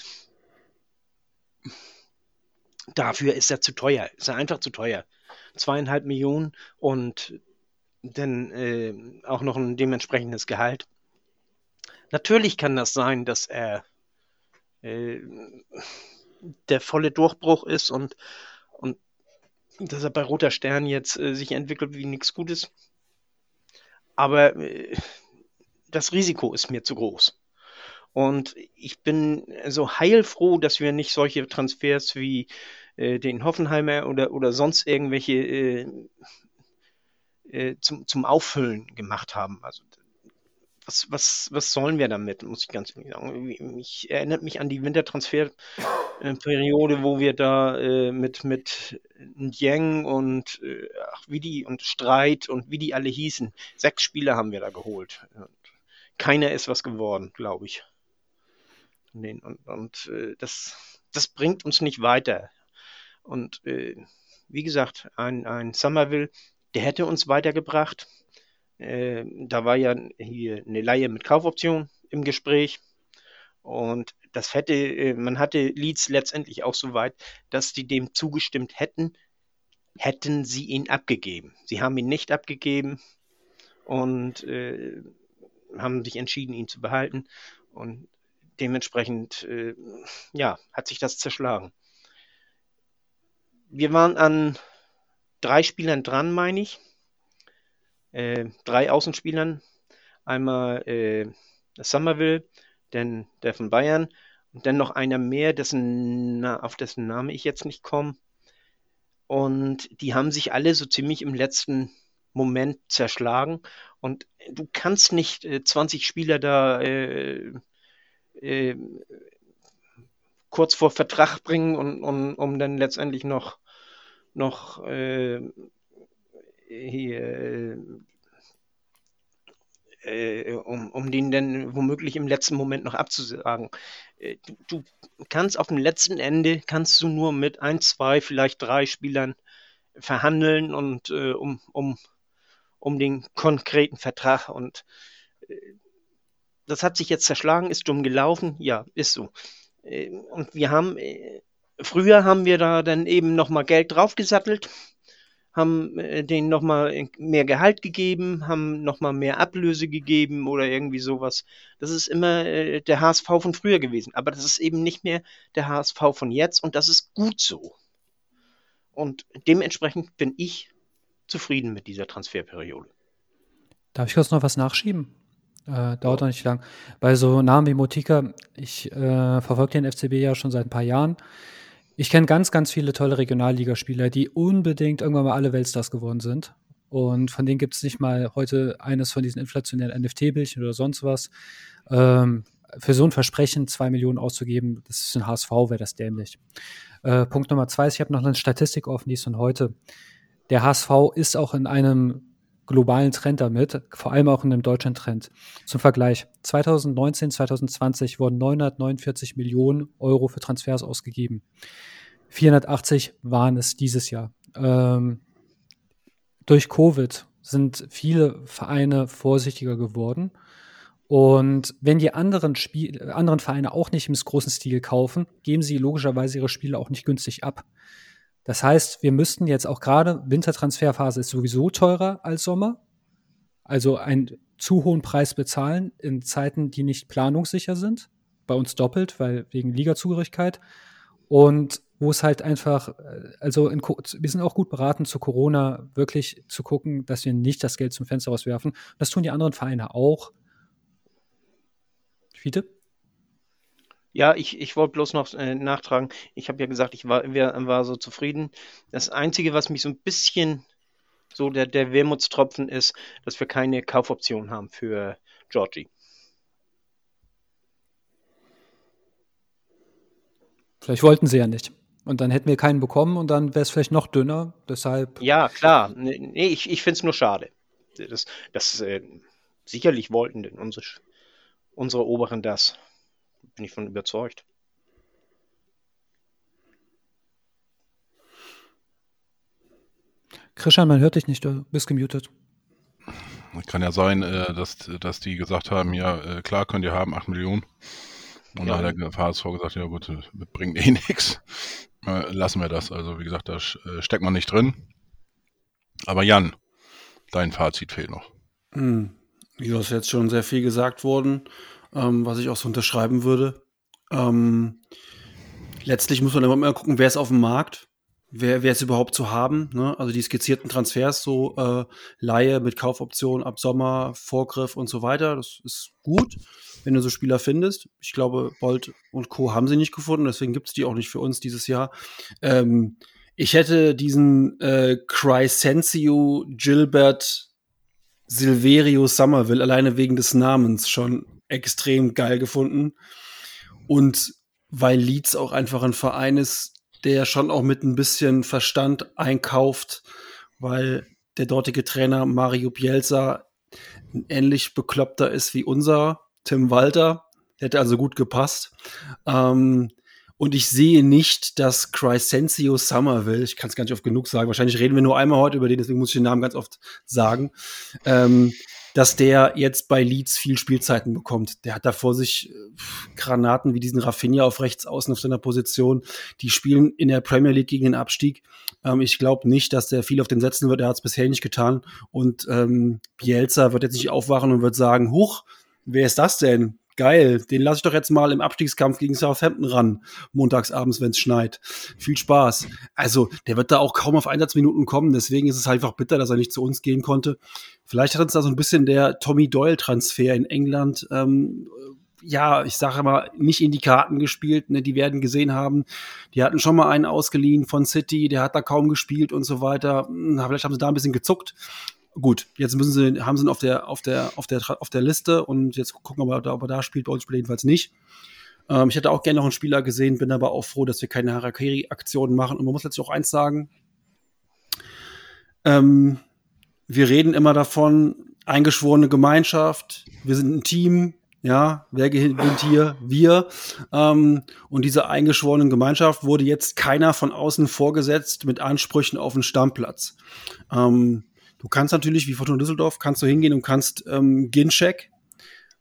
Dafür ist er zu teuer, ist er einfach zu teuer. Zweieinhalb Millionen und dann äh, auch noch ein dementsprechendes Gehalt. Natürlich kann das sein, dass er äh, der volle Durchbruch ist und, und dass er bei Roter Stern jetzt äh, sich entwickelt wie nichts Gutes. Aber äh, das Risiko ist mir zu groß. Und ich bin so heilfroh, dass wir nicht solche Transfers wie äh, den Hoffenheimer oder, oder sonst irgendwelche äh, äh, zum, zum Auffüllen gemacht haben. Also was, was, was sollen wir damit, muss ich ganz ehrlich sagen. Mich erinnert mich an die Wintertransferperiode, wo wir da äh, mit, mit Yang und äh, ach, wie die und Streit und wie die alle hießen. Sechs Spieler haben wir da geholt. Und keiner ist was geworden, glaube ich. Und, und äh, das, das bringt uns nicht weiter. Und äh, wie gesagt, ein, ein Somerville, der hätte uns weitergebracht. Äh, da war ja hier eine Laie mit Kaufoption im Gespräch. Und das hätte, äh, man hatte Leeds letztendlich auch so weit, dass die dem zugestimmt hätten, hätten sie ihn abgegeben. Sie haben ihn nicht abgegeben und äh, haben sich entschieden, ihn zu behalten. Und dementsprechend, äh, ja, hat sich das zerschlagen. Wir waren an drei Spielern dran, meine ich. Äh, drei Außenspielern. Einmal äh, Somerville, dann der von Bayern und dann noch einer mehr, dessen, auf dessen Name ich jetzt nicht komme. Und die haben sich alle so ziemlich im letzten Moment zerschlagen. Und du kannst nicht äh, 20 Spieler da äh, äh, kurz vor Vertrag bringen, und, und, um dann letztendlich noch noch äh, hier, äh, um, um den dann womöglich im letzten Moment noch abzusagen. Äh, du, du, kannst auf dem letzten Ende, kannst du nur mit ein, zwei, vielleicht drei Spielern verhandeln und äh, um, um, um den konkreten Vertrag und äh, das hat sich jetzt zerschlagen, ist dumm gelaufen. Ja, ist so. Äh, und wir haben, äh, früher haben wir da dann eben nochmal Geld draufgesattelt, haben äh, denen nochmal mehr Gehalt gegeben, haben nochmal mehr Ablöse gegeben oder irgendwie sowas. Das ist immer der HSV von früher gewesen. Aber das ist eben nicht mehr der HSV von jetzt und das ist gut so. Und dementsprechend bin ich zufrieden mit dieser Transferperiode. Darf ich kurz noch was nachschieben? Äh, dauert doch nicht lang. Bei so Namen wie Motika, ich äh, verfolge den FCB ja schon seit ein paar Jahren. Ich kenne ganz, ganz viele tolle Regionalligaspieler, die unbedingt irgendwann mal alle Weltstars geworden sind. Und von denen gibt es nicht mal heute eines von diesen inflationären NFT-Bildchen oder sonst was. Ähm, für so ein Versprechen zwei Millionen auszugeben, das ist ein HSV, wäre das dämlich. Äh, Punkt Nummer zwei ist, ich habe noch eine Statistik offen, die ist von heute. Der HSV ist auch in einem globalen Trend damit, vor allem auch in einem deutschen Trend. Zum Vergleich, 2019, 2020 wurden 949 Millionen Euro für Transfers ausgegeben. 480 waren es dieses Jahr. Ähm, durch Covid sind viele Vereine vorsichtiger geworden. Und wenn die anderen, Spiel anderen Vereine auch nicht im großen Stil kaufen, geben sie logischerweise ihre Spiele auch nicht günstig ab. Das heißt, wir müssten jetzt auch gerade, Wintertransferphase ist sowieso teurer als Sommer, also einen zu hohen Preis bezahlen in Zeiten, die nicht planungssicher sind. Bei uns doppelt, weil wegen Ligazugehörigkeit. Und wo es halt einfach, also in, wir sind auch gut beraten zu Corona wirklich zu gucken, dass wir nicht das Geld zum Fenster rauswerfen. Das tun die anderen Vereine auch. Fiete? Ja, ich, ich wollte bloß noch äh, nachtragen. Ich habe ja gesagt, ich war, war, war so zufrieden. Das Einzige, was mich so ein bisschen so der, der Wermutstropfen ist, dass wir keine Kaufoption haben für Georgie. Vielleicht wollten sie ja nicht. Und dann hätten wir keinen bekommen und dann wäre es vielleicht noch dünner. Deshalb. Ja, klar. Nee, ich, ich finde es nur schade. Das, das äh, sicherlich wollten unsere, unsere Oberen das bin ich von überzeugt. Christian, man hört dich nicht, du bist gemutet. Kann ja sein, äh, dass, dass die gesagt haben, ja, äh, klar könnt ihr haben, 8 Millionen. Und ja. dann hat der HSV gesagt, ja gut, bringt eh [laughs] nichts. Lassen wir das. Also wie gesagt, da äh, steckt man nicht drin. Aber Jan, dein Fazit fehlt noch. Hm. Ja, ist jetzt schon sehr viel gesagt worden ähm, was ich auch so unterschreiben würde. Ähm, letztlich muss man immer mal gucken, wer ist auf dem Markt, wer, wer ist überhaupt zu haben. Ne? Also die skizzierten Transfers, so äh, Laie mit Kaufoption ab Sommer, Vorgriff und so weiter, das ist gut, wenn du so Spieler findest. Ich glaube, Bolt und Co. haben sie nicht gefunden, deswegen gibt es die auch nicht für uns dieses Jahr. Ähm, ich hätte diesen äh, Crysencio Gilbert Silverio Somerville alleine wegen des Namens schon extrem geil gefunden. Und weil Leeds auch einfach ein Verein ist, der schon auch mit ein bisschen Verstand einkauft, weil der dortige Trainer Mario Bielsa ähnlich bekloppter ist wie unser Tim Walter. Hätte also gut gepasst. Ähm, und ich sehe nicht, dass Crescencio Somerville, ich kann es gar nicht oft genug sagen, wahrscheinlich reden wir nur einmal heute über den, deswegen muss ich den Namen ganz oft sagen, ähm, dass der jetzt bei Leeds viel Spielzeiten bekommt. Der hat da vor sich äh, Granaten wie diesen Rafinha auf rechts außen auf seiner Position. Die spielen in der Premier League gegen den Abstieg. Ähm, ich glaube nicht, dass der viel auf den setzen wird. Er hat es bisher nicht getan. Und ähm, Bielsa wird jetzt nicht aufwachen und wird sagen, huch, wer ist das denn? Geil, den lasse ich doch jetzt mal im Abstiegskampf gegen Southampton ran, montags abends, wenn es schneit. Viel Spaß. Also, der wird da auch kaum auf Einsatzminuten kommen, deswegen ist es einfach bitter, dass er nicht zu uns gehen konnte. Vielleicht hat uns da so ein bisschen der Tommy Doyle-Transfer in England, ähm, ja, ich sage mal, nicht in die Karten gespielt. Ne? Die werden gesehen haben, die hatten schon mal einen ausgeliehen von City, der hat da kaum gespielt und so weiter. Hm, vielleicht haben sie da ein bisschen gezuckt gut, jetzt müssen sie, haben sie ihn auf der, auf der, auf der, auf der Liste und jetzt gucken wir mal, ob er da spielt. Bei uns spielt er jedenfalls nicht. Ähm, ich hätte auch gerne noch einen Spieler gesehen, bin aber auch froh, dass wir keine Harakiri-Aktionen machen. Und man muss letztlich auch eins sagen. Ähm, wir reden immer davon, eingeschworene Gemeinschaft, wir sind ein Team, ja, wer gewinnt hier? Wir. Ähm, und diese eingeschworenen Gemeinschaft wurde jetzt keiner von außen vorgesetzt mit Ansprüchen auf den Stammplatz. Ähm, Du kannst natürlich, wie Fortuna Düsseldorf, kannst du hingehen und kannst ähm, Ginchek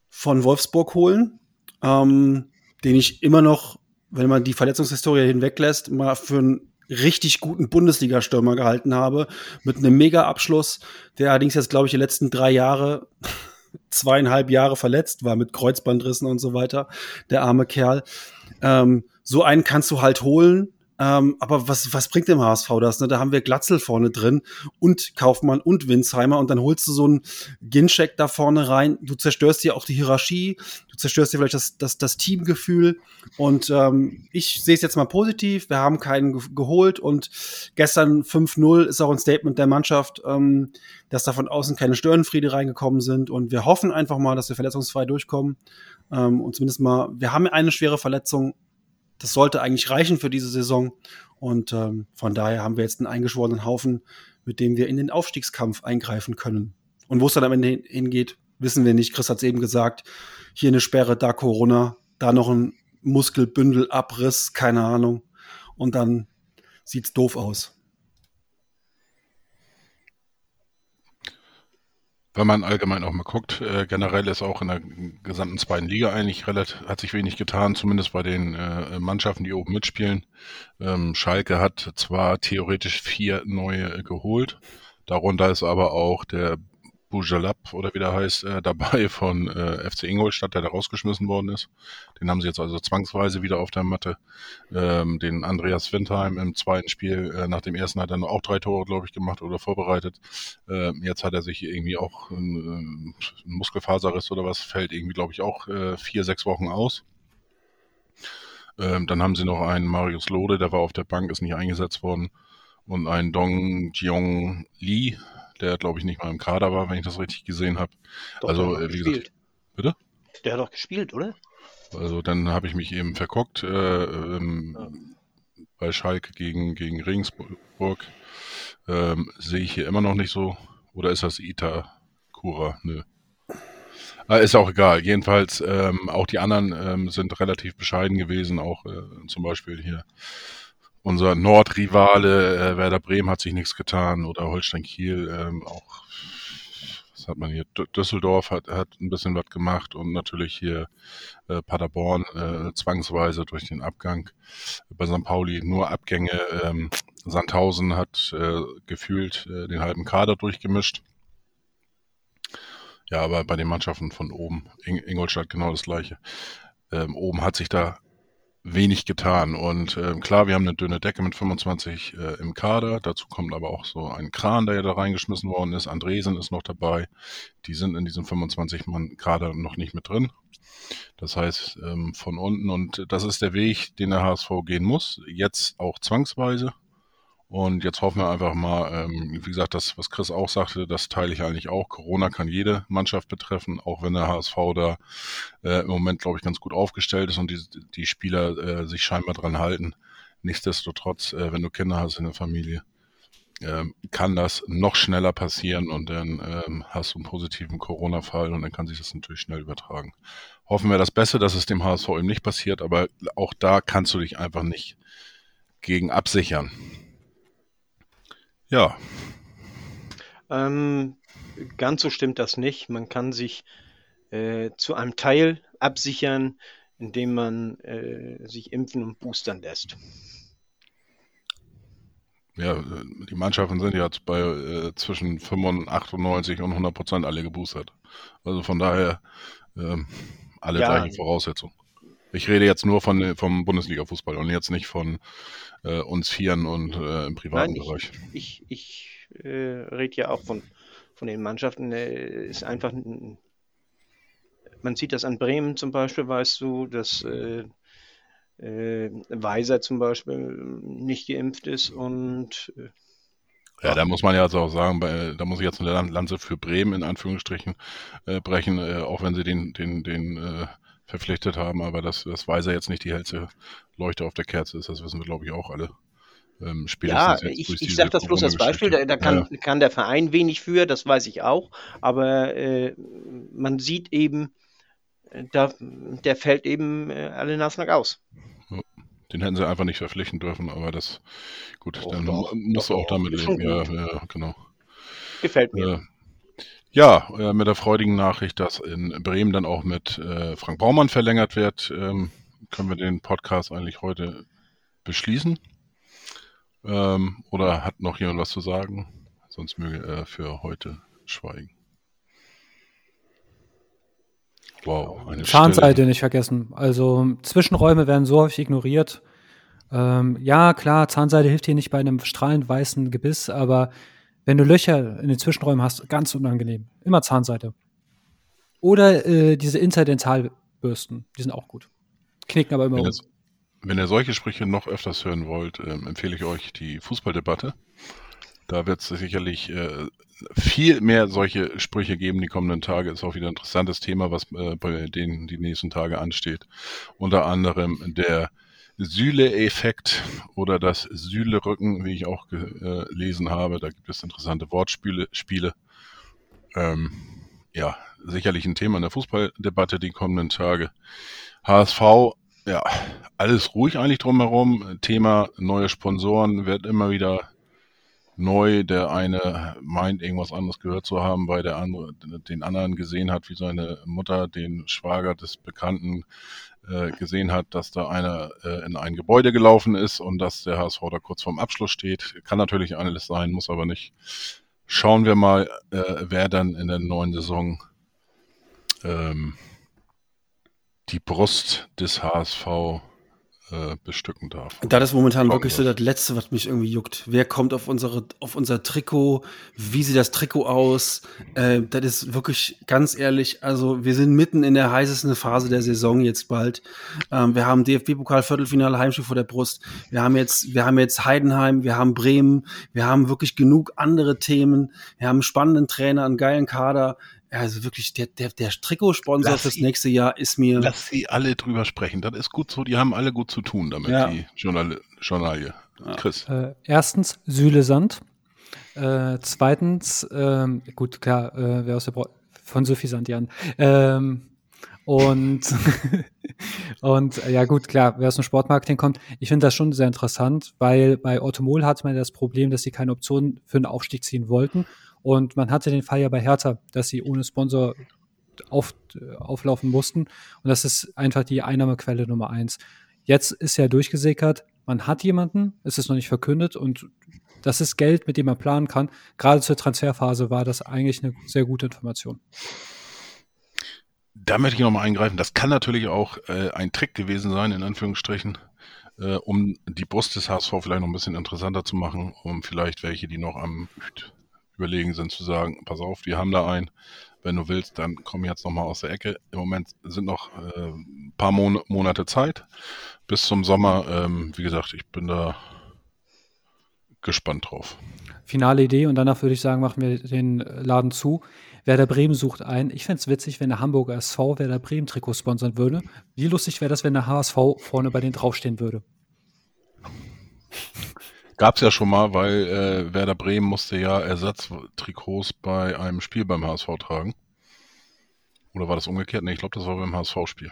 von Wolfsburg holen, ähm, den ich immer noch, wenn man die Verletzungshistorie hinweglässt, mal für einen richtig guten Bundesliga-Stürmer gehalten habe, mit einem Mega-Abschluss, der allerdings jetzt, glaube ich, die letzten drei Jahre, [laughs] zweieinhalb Jahre verletzt war mit Kreuzbandrissen und so weiter, der arme Kerl. Ähm, so einen kannst du halt holen, ähm, aber was, was bringt dem HSV das? Ne? Da haben wir Glatzel vorne drin und Kaufmann und Winsheimer und dann holst du so einen Gincheck da vorne rein. Du zerstörst dir auch die Hierarchie, du zerstörst dir vielleicht das, das, das Teamgefühl. Und ähm, ich sehe es jetzt mal positiv. Wir haben keinen ge geholt und gestern 5-0 ist auch ein Statement der Mannschaft, ähm, dass da von außen keine Störenfriede reingekommen sind. Und wir hoffen einfach mal, dass wir verletzungsfrei durchkommen. Ähm, und zumindest mal, wir haben eine schwere Verletzung, das sollte eigentlich reichen für diese Saison. Und ähm, von daher haben wir jetzt einen eingeschworenen Haufen, mit dem wir in den Aufstiegskampf eingreifen können. Und wo es dann am Ende hingeht, wissen wir nicht. Chris hat es eben gesagt. Hier eine Sperre, da Corona, da noch ein Muskelbündelabriss, keine Ahnung. Und dann sieht's doof aus. Wenn man allgemein auch mal guckt, äh, generell ist auch in der gesamten zweiten Liga eigentlich relativ, hat sich wenig getan, zumindest bei den äh, Mannschaften, die oben mitspielen. Ähm, Schalke hat zwar theoretisch vier neue äh, geholt, darunter ist aber auch der Bujalab oder wie der heißt, äh, dabei [laughs] von äh, FC Ingolstadt, der da rausgeschmissen worden ist. Den haben sie jetzt also zwangsweise wieder auf der Matte. Ähm, den Andreas Windheim im zweiten Spiel, äh, nach dem ersten hat er auch drei Tore, glaube ich, gemacht oder vorbereitet. Äh, jetzt hat er sich irgendwie auch ein, ein Muskelfaserriss oder was, fällt irgendwie, glaube ich, auch äh, vier, sechs Wochen aus. Ähm, dann haben sie noch einen Marius Lode, der war auf der Bank, ist nicht eingesetzt worden. Und einen Dong Jiong Lee, der glaube ich nicht mal im Kader war, wenn ich das richtig gesehen habe. Also, äh, wie gespielt. gesagt. Bitte? Der hat doch gespielt, oder? Also dann habe ich mich eben verguckt äh, ähm, ja. bei Schalke gegen, gegen Regensburg. Ähm, Sehe ich hier immer noch nicht so. Oder ist das Ita Kura? Nö. Ah, ist auch egal. Jedenfalls, ähm, auch die anderen ähm, sind relativ bescheiden gewesen. Auch äh, zum Beispiel hier unser Nordrivale äh, Werder Bremen hat sich nichts getan oder Holstein Kiel ähm, auch. Was hat man hier? Düsseldorf hat, hat ein bisschen was gemacht und natürlich hier äh, Paderborn äh, zwangsweise durch den Abgang. Bei St. Pauli nur Abgänge. Ähm, Sandhausen hat äh, gefühlt äh, den halben Kader durchgemischt. Ja, aber bei den Mannschaften von oben, In Ingolstadt genau das gleiche. Ähm, oben hat sich da wenig getan. Und äh, klar, wir haben eine dünne Decke mit 25 äh, im Kader. Dazu kommt aber auch so ein Kran, der ja da reingeschmissen worden ist. Andresen ist noch dabei. Die sind in diesem 25-Mann-Kader noch nicht mit drin. Das heißt, ähm, von unten. Und das ist der Weg, den der HSV gehen muss. Jetzt auch zwangsweise. Und jetzt hoffen wir einfach mal, ähm, wie gesagt, das, was Chris auch sagte, das teile ich eigentlich auch. Corona kann jede Mannschaft betreffen, auch wenn der HSV da äh, im Moment, glaube ich, ganz gut aufgestellt ist und die, die Spieler äh, sich scheinbar dran halten. Nichtsdestotrotz, äh, wenn du Kinder hast in der Familie, ähm, kann das noch schneller passieren und dann ähm, hast du einen positiven Corona-Fall und dann kann sich das natürlich schnell übertragen. Hoffen wir das Beste, dass es dem HSV eben nicht passiert, aber auch da kannst du dich einfach nicht gegen absichern. Ja. Ähm, ganz so stimmt das nicht. Man kann sich äh, zu einem Teil absichern, indem man äh, sich impfen und boostern lässt. Ja, die Mannschaften sind jetzt bei äh, zwischen 95 und 100 Prozent alle geboostert. Also von daher ähm, alle ja, gleichen Voraussetzungen. Ich rede jetzt nur von, vom Bundesliga-Fußball und jetzt nicht von äh, uns Vieren und äh, im privaten Nein, Bereich. Ich, ich, äh, rede ja auch von, von den Mannschaften. Äh, ist einfach, man sieht das an Bremen zum Beispiel, weißt du, dass äh, äh, Weiser zum Beispiel nicht geimpft ist und ja, da muss man ja also auch sagen, bei, da muss ich jetzt eine Lanze für Bremen in Anführungsstrichen äh, brechen, äh, auch wenn sie den, den, den äh, verpflichtet haben, aber dass das Weiser jetzt nicht die hellste Leuchte auf der Kerze ist, das wissen wir, glaube ich, auch alle. Ähm, ja, ich, ich sage das bloß als Beispiel, da, da kann, ja. kann, der Verein wenig für, das weiß ich auch, aber äh, man sieht eben, äh, da, der fällt eben äh, alle Nasen aus. Den hätten sie einfach nicht verpflichten dürfen, aber das, gut, oh, dann doch, musst doch, du auch damit leben. Ja, ja, genau. Gefällt mir. Ja, äh, mit der freudigen Nachricht, dass in Bremen dann auch mit äh, Frank Baumann verlängert wird, ähm, können wir den Podcast eigentlich heute beschließen. Ähm, oder hat noch jemand was zu sagen? Sonst möge er für heute schweigen. Wow, eine Zahnseite Stille. nicht vergessen. Also Zwischenräume werden so häufig ignoriert. Ähm, ja, klar, Zahnseide hilft hier nicht bei einem strahlend weißen Gebiss, aber wenn du Löcher in den Zwischenräumen hast, ganz unangenehm. Immer Zahnseite. Oder äh, diese Interdentalbürsten, die sind auch gut. Knicken aber immer wenn, um. wenn ihr solche Sprüche noch öfters hören wollt, ähm, empfehle ich euch die Fußballdebatte. Da wird es sicherlich äh, viel mehr solche Sprüche geben die kommenden Tage. Ist auch wieder ein interessantes Thema, was äh, bei denen die nächsten Tage ansteht. Unter anderem der Sühle-Effekt oder das Sühle-Rücken, wie ich auch gelesen äh, habe. Da gibt es interessante Wortspiele. Spiele. Ähm, ja, sicherlich ein Thema in der Fußballdebatte die kommenden Tage. HSV, ja, alles ruhig eigentlich drumherum. Thema neue Sponsoren wird immer wieder neu. Der eine meint, irgendwas anderes gehört zu haben, weil der andere den anderen gesehen hat, wie seine Mutter den Schwager des Bekannten äh, gesehen hat, dass da einer äh, in ein Gebäude gelaufen ist und dass der HSV da kurz vorm Abschluss steht. Kann natürlich alles sein, muss aber nicht. Schauen wir mal, äh, wer dann in der neuen Saison ähm, die Brust des HSV äh, bestücken darf. Das ist momentan wirklich so das Letzte, was mich irgendwie juckt. Wer kommt auf unsere, auf unser Trikot? Wie sieht das Trikot aus? Äh, das ist wirklich ganz ehrlich. Also wir sind mitten in der heißesten Phase der Saison jetzt bald. Ähm, wir haben DFB-Pokal Viertelfinale Heimspiel vor der Brust. Wir haben jetzt, wir haben jetzt Heidenheim, wir haben Bremen, wir haben wirklich genug andere Themen. Wir haben einen spannenden Trainer, einen geilen Kader. Also wirklich, der, der, der Trikotsponsor fürs nächste Jahr ist mir. Lass sie alle drüber sprechen. Das ist gut so. Die haben alle gut zu tun damit, ja. die Journal Journalie. Chris. Äh, erstens Sühle Sand. Äh, zweitens, ähm, gut, klar, äh, wer aus der Bra von Sophie Sandian. Ähm, und, [laughs] und ja gut, klar, wer aus dem Sportmarketing kommt, ich finde das schon sehr interessant, weil bei Automol hat man das Problem, dass sie keine Optionen für einen Aufstieg ziehen wollten und man hatte den Fall ja bei Hertha, dass sie ohne Sponsor auf, auflaufen mussten. Und das ist einfach die Einnahmequelle Nummer eins. Jetzt ist ja durchgesickert, man hat jemanden, es ist noch nicht verkündet und das ist Geld, mit dem man planen kann. Gerade zur Transferphase war das eigentlich eine sehr gute Information. Da möchte ich nochmal eingreifen. Das kann natürlich auch äh, ein Trick gewesen sein, in Anführungsstrichen, äh, um die Brust des HSV vielleicht noch ein bisschen interessanter zu machen, um vielleicht welche, die noch am überlegen sind, zu sagen, pass auf, wir haben da einen, wenn du willst, dann komm jetzt nochmal aus der Ecke. Im Moment sind noch äh, ein paar Mon Monate Zeit bis zum Sommer. Ähm, wie gesagt, ich bin da gespannt drauf. Finale Idee und danach würde ich sagen, machen wir den Laden zu. Werder Bremen sucht ein. Ich fände es witzig, wenn der Hamburger SV Werder Bremen Trikot sponsern würde. Wie lustig wäre das, wenn der HSV vorne bei denen draufstehen würde? Gab es ja schon mal, weil äh, Werder Bremen musste ja Ersatztrikots bei einem Spiel beim HSV tragen. Oder war das umgekehrt? Nee, ich glaube, das war beim HSV-Spiel.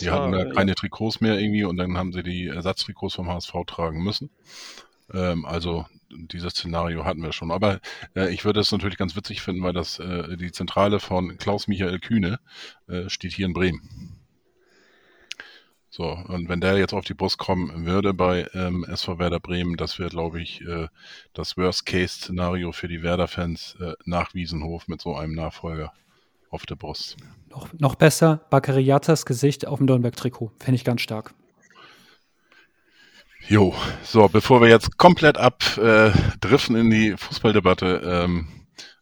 Die war, hatten da keine ja. Trikots mehr irgendwie und dann haben sie die Ersatztrikots vom HSV tragen müssen. Ähm, also dieses Szenario hatten wir schon. Aber äh, ich würde es natürlich ganz witzig finden, weil das äh, die Zentrale von Klaus-Michael Kühne äh, steht hier in Bremen. So, und wenn der jetzt auf die Brust kommen würde bei ähm, SV Werder Bremen, das wäre, glaube ich, äh, das Worst-Case-Szenario für die Werder-Fans äh, nach Wiesenhof mit so einem Nachfolger auf der Brust. Noch, noch besser, Bakariatas Gesicht auf dem Dornberg-Trikot. Fände ich ganz stark. Jo, so, bevor wir jetzt komplett abdriften äh, in die Fußballdebatte, ähm,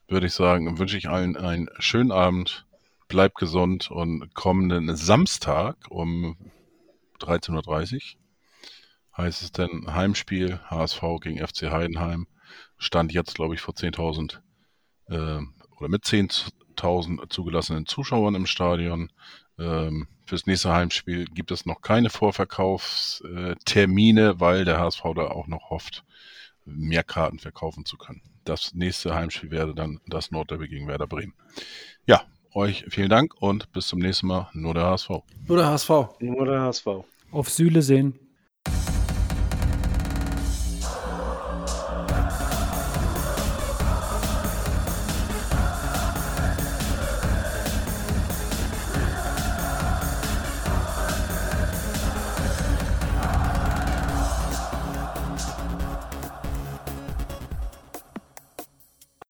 würde ich sagen, wünsche ich allen einen schönen Abend, bleibt gesund und kommenden Samstag um 13.30 Uhr. Heißt es denn Heimspiel HSV gegen FC Heidenheim. Stand jetzt, glaube ich, vor 10.000 äh, oder mit 10.000 zugelassenen Zuschauern im Stadion. Ähm, fürs nächste Heimspiel gibt es noch keine Vorverkaufstermine, weil der HSV da auch noch hofft, mehr Karten verkaufen zu können. Das nächste Heimspiel wäre dann das Nordderby gegen Werder Bremen. Ja, euch vielen Dank und bis zum nächsten Mal. Nur der HSV. Nur der HSV. Nur der HSV. Auf Sühle sehen.